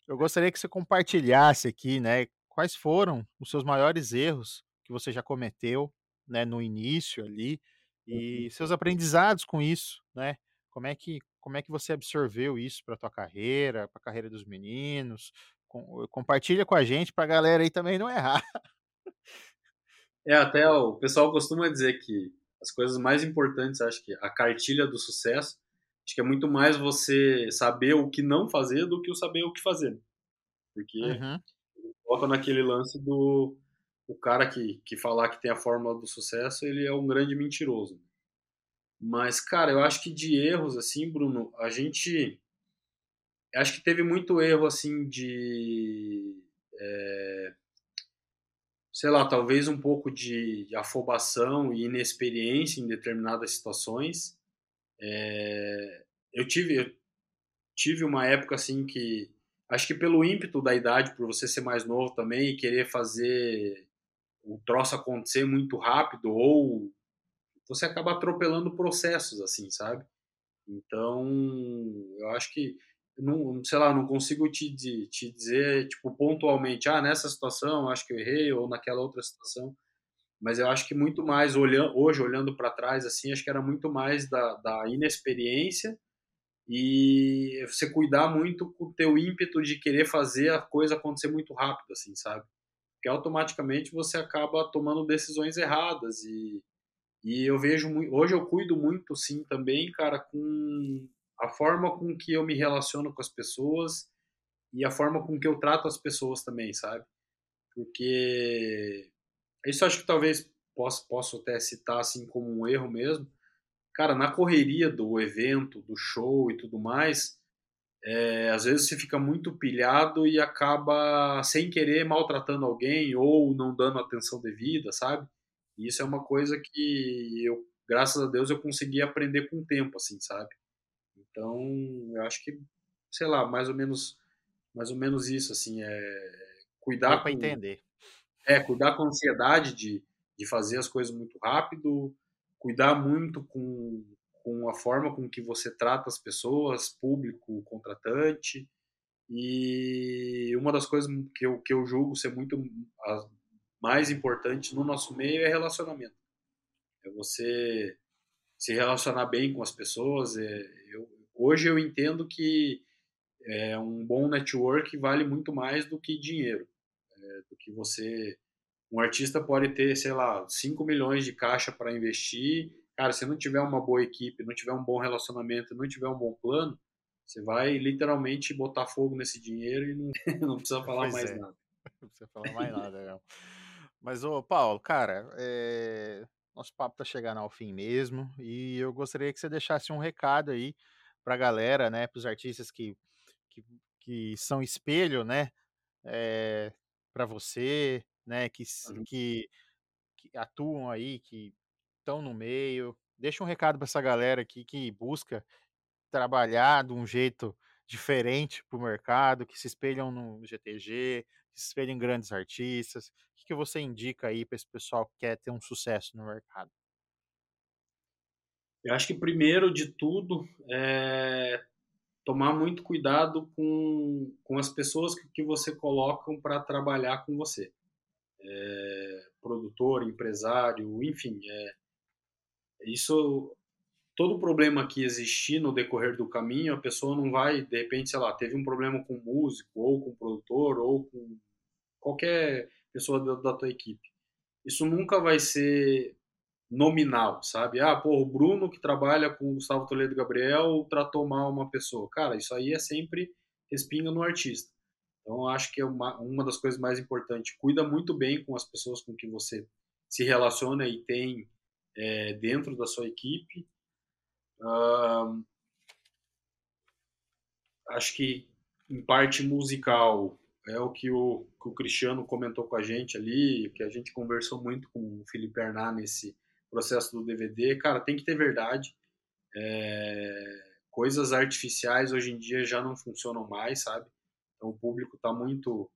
eu gostaria que você compartilhasse aqui, né, quais foram os seus maiores erros que você já cometeu, né, no início ali e uhum. seus aprendizados com isso, né? Como é que como é que você absorveu isso para tua carreira, para a carreira dos meninos? Com, compartilha com a gente para a galera aí também não errar. É, até o pessoal costuma dizer que as coisas mais importantes, acho que a cartilha do sucesso Acho que é muito mais você saber o que não fazer do que o saber o que fazer. Porque uhum. volta naquele lance do o cara que, que falar que tem a fórmula do sucesso, ele é um grande mentiroso. Mas, cara, eu acho que de erros, assim, Bruno, a gente. Acho que teve muito erro, assim, de. É, sei lá, talvez um pouco de afobação e inexperiência em determinadas situações. É, eu tive eu tive uma época assim que acho que pelo ímpeto da idade, por você ser mais novo também e querer fazer o troço acontecer muito rápido ou você acaba atropelando processos assim, sabe? Então, eu acho que não, sei lá, não consigo te, te dizer tipo pontualmente, ah, nessa situação acho que eu errei ou naquela outra situação mas eu acho que muito mais olhando hoje olhando para trás assim acho que era muito mais da, da inexperiência e você cuidar muito com o teu ímpeto de querer fazer a coisa acontecer muito rápido assim sabe? Porque automaticamente você acaba tomando decisões erradas e e eu vejo hoje eu cuido muito sim também cara com a forma com que eu me relaciono com as pessoas e a forma com que eu trato as pessoas também sabe? Porque isso acho que talvez posso, posso até citar assim como um erro mesmo. Cara, na correria do evento, do show e tudo mais, é, às vezes você fica muito pilhado e acaba sem querer maltratando alguém ou não dando atenção devida, sabe? E isso é uma coisa que eu, graças a Deus, eu consegui aprender com o tempo, assim, sabe? Então, eu acho que, sei lá, mais ou menos, mais ou menos isso, assim, é cuidar para entender. É, cuidar com a ansiedade de, de fazer as coisas muito rápido, cuidar muito com, com a forma com que você trata as pessoas, público, contratante. E uma das coisas que eu, que eu julgo ser muito mais importante no nosso meio é relacionamento. É você se relacionar bem com as pessoas. É, eu, hoje eu entendo que é, um bom network vale muito mais do que dinheiro. Do que você. Um artista pode ter, sei lá, 5 milhões de caixa para investir Cara, se não tiver uma boa equipe, não tiver um bom relacionamento, não tiver um bom plano, você vai literalmente botar fogo nesse dinheiro e não, não precisa falar pois mais é. nada. Não precisa falar mais nada, não. Mas, ô, Paulo, cara, é... nosso papo tá chegando ao fim mesmo e eu gostaria que você deixasse um recado aí pra galera, né, pros artistas que, que, que são espelho, né, é... para você, né, que, uhum. que, que atuam aí, que estão no meio. Deixa um recado para essa galera aqui que busca trabalhar de um jeito diferente para o mercado, que se espelham no GTG, que se espelham em grandes artistas. O que, que você indica aí para esse pessoal que quer ter um sucesso no mercado? Eu acho que primeiro de tudo é tomar muito cuidado com, com as pessoas que, que você colocam para trabalhar com você. É, produtor, empresário, enfim, é, isso, todo problema que existir no decorrer do caminho, a pessoa não vai, de repente, sei lá, teve um problema com o músico, ou com o produtor, ou com qualquer pessoa da, da tua equipe. Isso nunca vai ser nominal, sabe? Ah, pô, o Bruno que trabalha com o Gustavo Toledo Gabriel tratou mal uma pessoa. Cara, isso aí é sempre respinga no artista. Então, acho que é uma, uma das coisas mais importantes. Cuida muito bem com as pessoas com que você se relaciona e tem é, dentro da sua equipe. Acho que em parte musical é o que o, que o Cristiano comentou com a gente ali, que a gente conversou muito com o Felipe Arná nesse processo do DVD. Cara, tem que ter verdade. É, coisas artificiais hoje em dia já não funcionam mais, sabe? Então o público está muito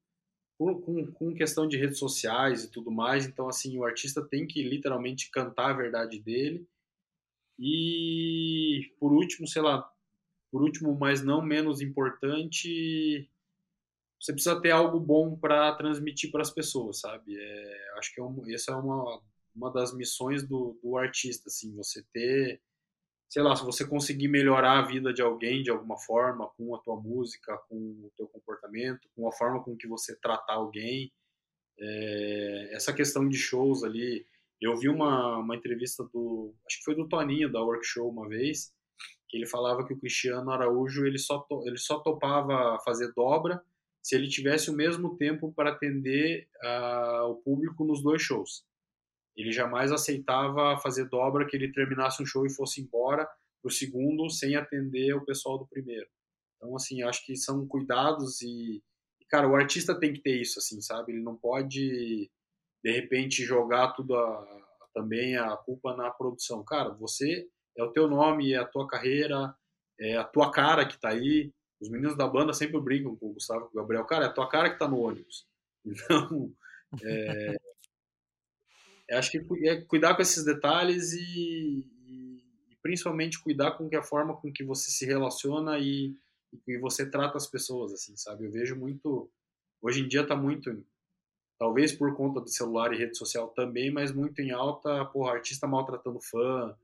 com, com, questão de redes sociais e tudo mais. Então, assim, o artista tem que literalmente cantar a verdade dele. E, por último, sei lá, por último, mas não menos importante, você precisa ter algo bom para transmitir para as pessoas, sabe? É, acho que é um, essa é uma, uma das missões do, do artista, assim, você ter sei lá, se você conseguir melhorar a vida de alguém de alguma forma, com a tua música, com o teu comportamento, com a forma com que você tratar alguém, é, essa questão de shows ali, eu vi uma, uma entrevista do, acho que foi do Toninho, da Workshow uma vez, que ele falava que o Cristiano Araújo, ele só, to, ele só topava fazer dobra se ele tivesse o mesmo tempo para atender uh, o público nos dois shows. Ele jamais aceitava fazer dobra que ele terminasse um show e fosse embora pro segundo sem atender o pessoal do primeiro. Então, assim, acho que são cuidados e, cara, o artista tem que ter isso, assim, sabe? Ele não pode, de repente, jogar tudo a, também a culpa na produção. Cara, você é o teu nome, é a tua carreira, é a tua cara que tá aí. Os meninos da banda sempre brincam com o Gustavo Gabriel. Cara, é a tua cara que tá no ônibus. Então, é, acho que é cuidar com esses detalhes e, e, principalmente cuidar com que a forma com que você se relaciona e, e você trata as pessoas, assim, sabe? Eu vejo muito, hoje em dia está muito, talvez por conta do celular e rede social também, mas muito em alta, porra, artista maltratando fã,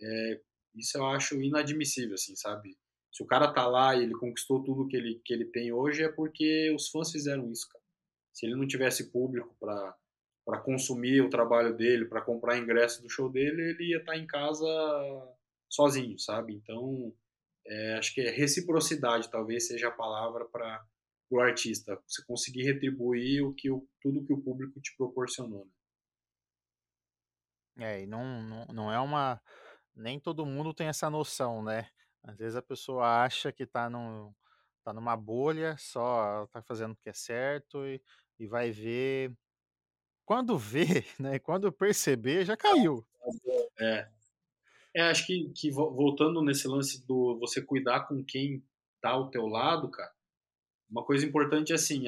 é, isso eu acho inadmissível, assim, sabe? Se o cara tá lá e ele conquistou tudo que ele, que ele tem hoje, é porque os fãs fizeram isso, cara. Se ele não tivesse público para para consumir o trabalho dele, para comprar ingresso do show dele, ele ia estar tá em casa sozinho, sabe? Então, é, acho que é reciprocidade talvez seja a palavra para o artista, você conseguir retribuir o que o, tudo que o público te proporcionou. Né? É, e não, não, não é uma. Nem todo mundo tem essa noção, né? Às vezes a pessoa acha que está num, tá numa bolha, só tá fazendo o que é certo e, e vai ver. Quando vê, né? Quando perceber, já caiu. É. É, acho que, que voltando nesse lance do você cuidar com quem tá ao teu lado, cara, uma coisa importante é assim,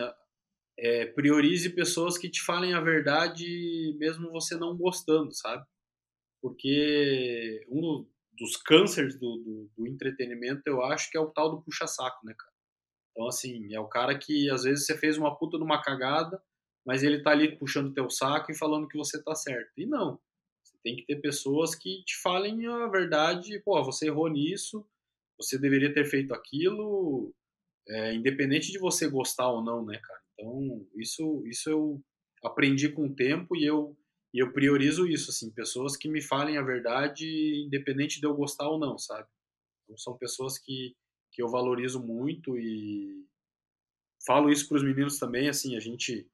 é, priorize pessoas que te falem a verdade mesmo você não gostando, sabe? Porque um dos cânceres do, do, do entretenimento eu acho que é o tal do puxa-saco, né, cara? Então, assim, é o cara que às vezes você fez uma puta de uma cagada, mas ele tá ali puxando teu saco e falando que você tá certo. E não. Você tem que ter pessoas que te falem a verdade, pô, você errou nisso, você deveria ter feito aquilo, é, independente de você gostar ou não, né, cara? Então, isso, isso eu aprendi com o tempo e eu, e eu priorizo isso, assim, pessoas que me falem a verdade, independente de eu gostar ou não, sabe? Então, são pessoas que, que eu valorizo muito e falo isso para os meninos também, assim, a gente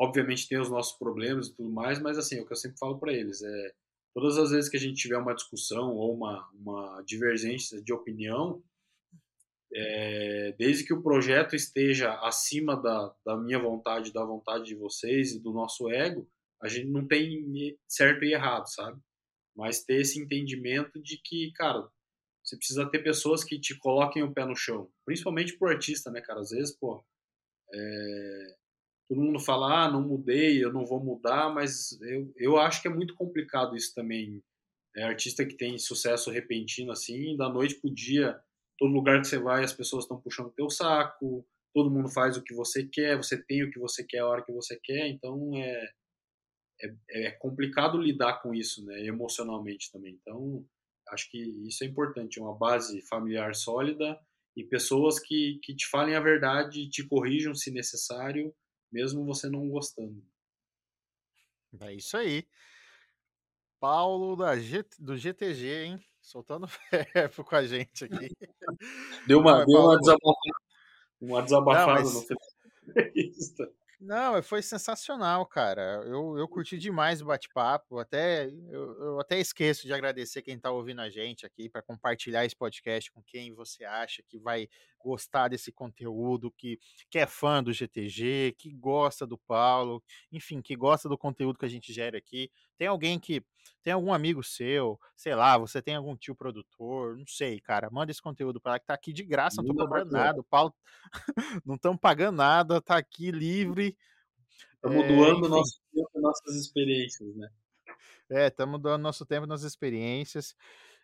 obviamente tem os nossos problemas e tudo mais, mas assim, é o que eu sempre falo para eles é todas as vezes que a gente tiver uma discussão ou uma, uma divergência de opinião, é, desde que o projeto esteja acima da, da minha vontade, da vontade de vocês e do nosso ego, a gente não tem certo e errado, sabe? Mas ter esse entendimento de que, cara, você precisa ter pessoas que te coloquem o pé no chão, principalmente pro artista, né, cara? Às vezes, pô, é, todo mundo fala, ah, não mudei, eu não vou mudar, mas eu, eu acho que é muito complicado isso também. É artista que tem sucesso repentino assim, da noite pro dia todo lugar que você vai as pessoas estão puxando teu saco, todo mundo faz o que você quer, você tem o que você quer a hora que você quer, então é, é, é complicado lidar com isso, né, emocionalmente também. Então, acho que isso é importante, uma base familiar sólida e pessoas que, que te falem a verdade te corrijam se necessário, mesmo você não gostando. É isso aí. Paulo da G, do GTG, hein? soltando verbo com a gente aqui. Deu uma, Não, deu uma desabafada, uma desabafada Não, mas... no Não, foi sensacional, cara. Eu, eu curti demais o bate-papo. Até eu, eu, até esqueço de agradecer quem está ouvindo a gente aqui para compartilhar esse podcast com quem você acha que vai gostar desse conteúdo, que, que é fã do GTG, que gosta do Paulo, enfim, que gosta do conteúdo que a gente gera aqui. Tem alguém que tem algum amigo seu, sei lá, você tem algum tio produtor, não sei, cara, manda esse conteúdo para lá que tá aqui de graça, não tô cobrando nada. O Paulo não estamos pagando nada, tá aqui livre. Estamos é, doando nosso tempo e nossas experiências, né? É, estamos doando nosso tempo e nossas experiências.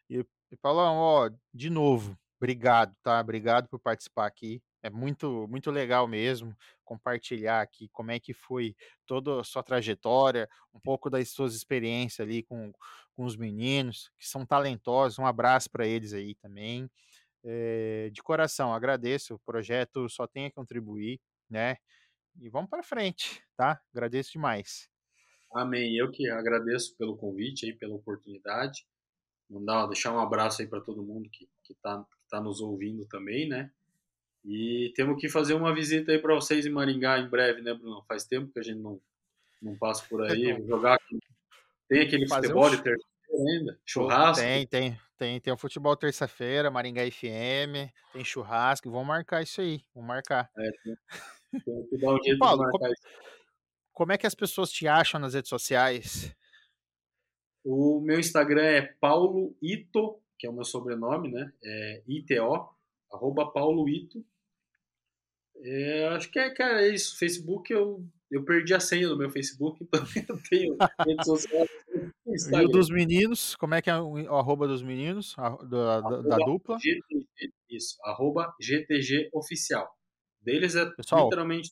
E, e Paulão, ó, de novo, obrigado, tá? Obrigado por participar aqui. É muito, muito legal mesmo compartilhar aqui como é que foi toda a sua trajetória, um pouco das suas experiências ali com, com os meninos, que são talentosos. Um abraço para eles aí também. É, de coração, agradeço. O projeto só tem a contribuir, né? E vamos para frente, tá? Agradeço demais. Amém. Eu que agradeço pelo convite aí, pela oportunidade. Mandar, deixar um abraço aí para todo mundo que está que tá nos ouvindo também, né? E temos que fazer uma visita aí para vocês em Maringá em breve, né, Bruno? Faz tempo que a gente não, não passa por aí. Então, jogar Tem aquele futebol um... de terça-feira ainda? Churrasco? Tem, tem. Tem, tem o futebol terça-feira, Maringá FM, tem churrasco. Vamos marcar isso aí. Vamos marcar. É, tem, tem que dar um jeito Paulo, de marcar como, isso. Como é que as pessoas te acham nas redes sociais? O meu Instagram é Paulo Ito, que é o meu sobrenome, né? É ITO, arroba Paulo Ito. É, acho que é, cara, é isso. Facebook, eu, eu perdi a senha do meu Facebook, então eu tenho redes sociais. E o dos meninos, como é que é o, arroba dos meninos, a, da, da, da, dupla? GTG, isso, arroba GTG Oficial. Deles é Pessoal, literalmente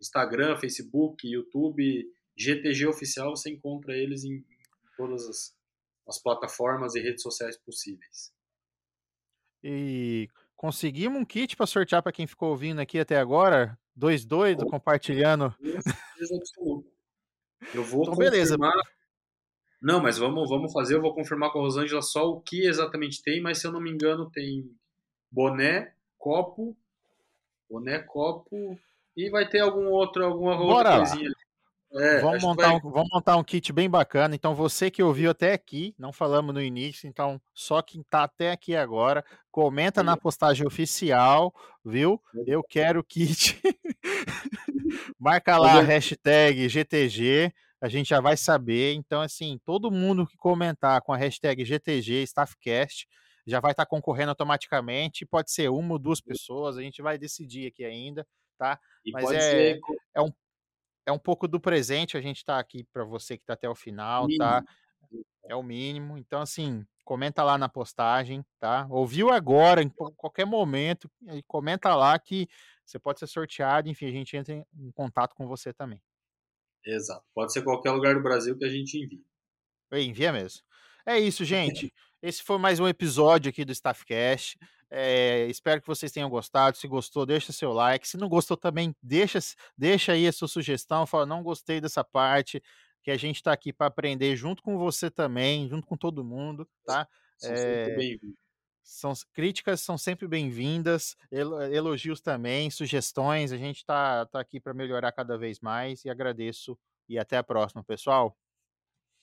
Instagram, Facebook, YouTube, GTG Oficial, você encontra eles em, em todas as, as plataformas e redes sociais possíveis. E Conseguimos um kit para sortear para quem ficou ouvindo aqui até agora. Dois doidos compartilhando. Eu vou então, confirmar. Beleza. Não, mas vamos, vamos fazer. Eu vou confirmar com a Rosângela só o que exatamente tem, mas se eu não me engano, tem boné, copo, boné, copo e vai ter algum outro, alguma Bora outra coisinha. É, vamos, montar vai. um, vamos montar um kit bem bacana. Então, você que ouviu até aqui, não falamos no início, então só quem tá até aqui agora, comenta na Aí, postagem oficial, viu? Eu quero o kit. Marca lá a hashtag GTG, a gente já vai saber. Então, assim, todo mundo que comentar com a hashtag GTG StaffCast já vai estar concorrendo automaticamente. Pode ser uma ou duas pessoas, a gente vai decidir aqui ainda, tá? E Mas é, ser co- é um pouco do presente, a gente está aqui para você que está até o final, tá? mínimo. É o mínimo. Então, assim, comenta lá na postagem, tá? Ouviu agora, em qual- qualquer momento, comenta lá que você pode ser sorteado, enfim, a gente entra em contato com você também. Exato. Pode ser qualquer lugar do Brasil que a gente envie. Envia mesmo. É isso, gente. Esse foi mais um episódio aqui do Staffcast. É, espero que vocês tenham gostado. Se gostou, deixa seu like. Se não gostou também, deixa, deixa aí a sua sugestão. Fala, não gostei dessa parte, que a gente está aqui para aprender junto com você também, junto com todo mundo, tá? São É, são, críticas são sempre bem-vindas, elo- elogios também, sugestões. A gente está tá aqui para melhorar cada vez mais e agradeço. E até a próxima, pessoal.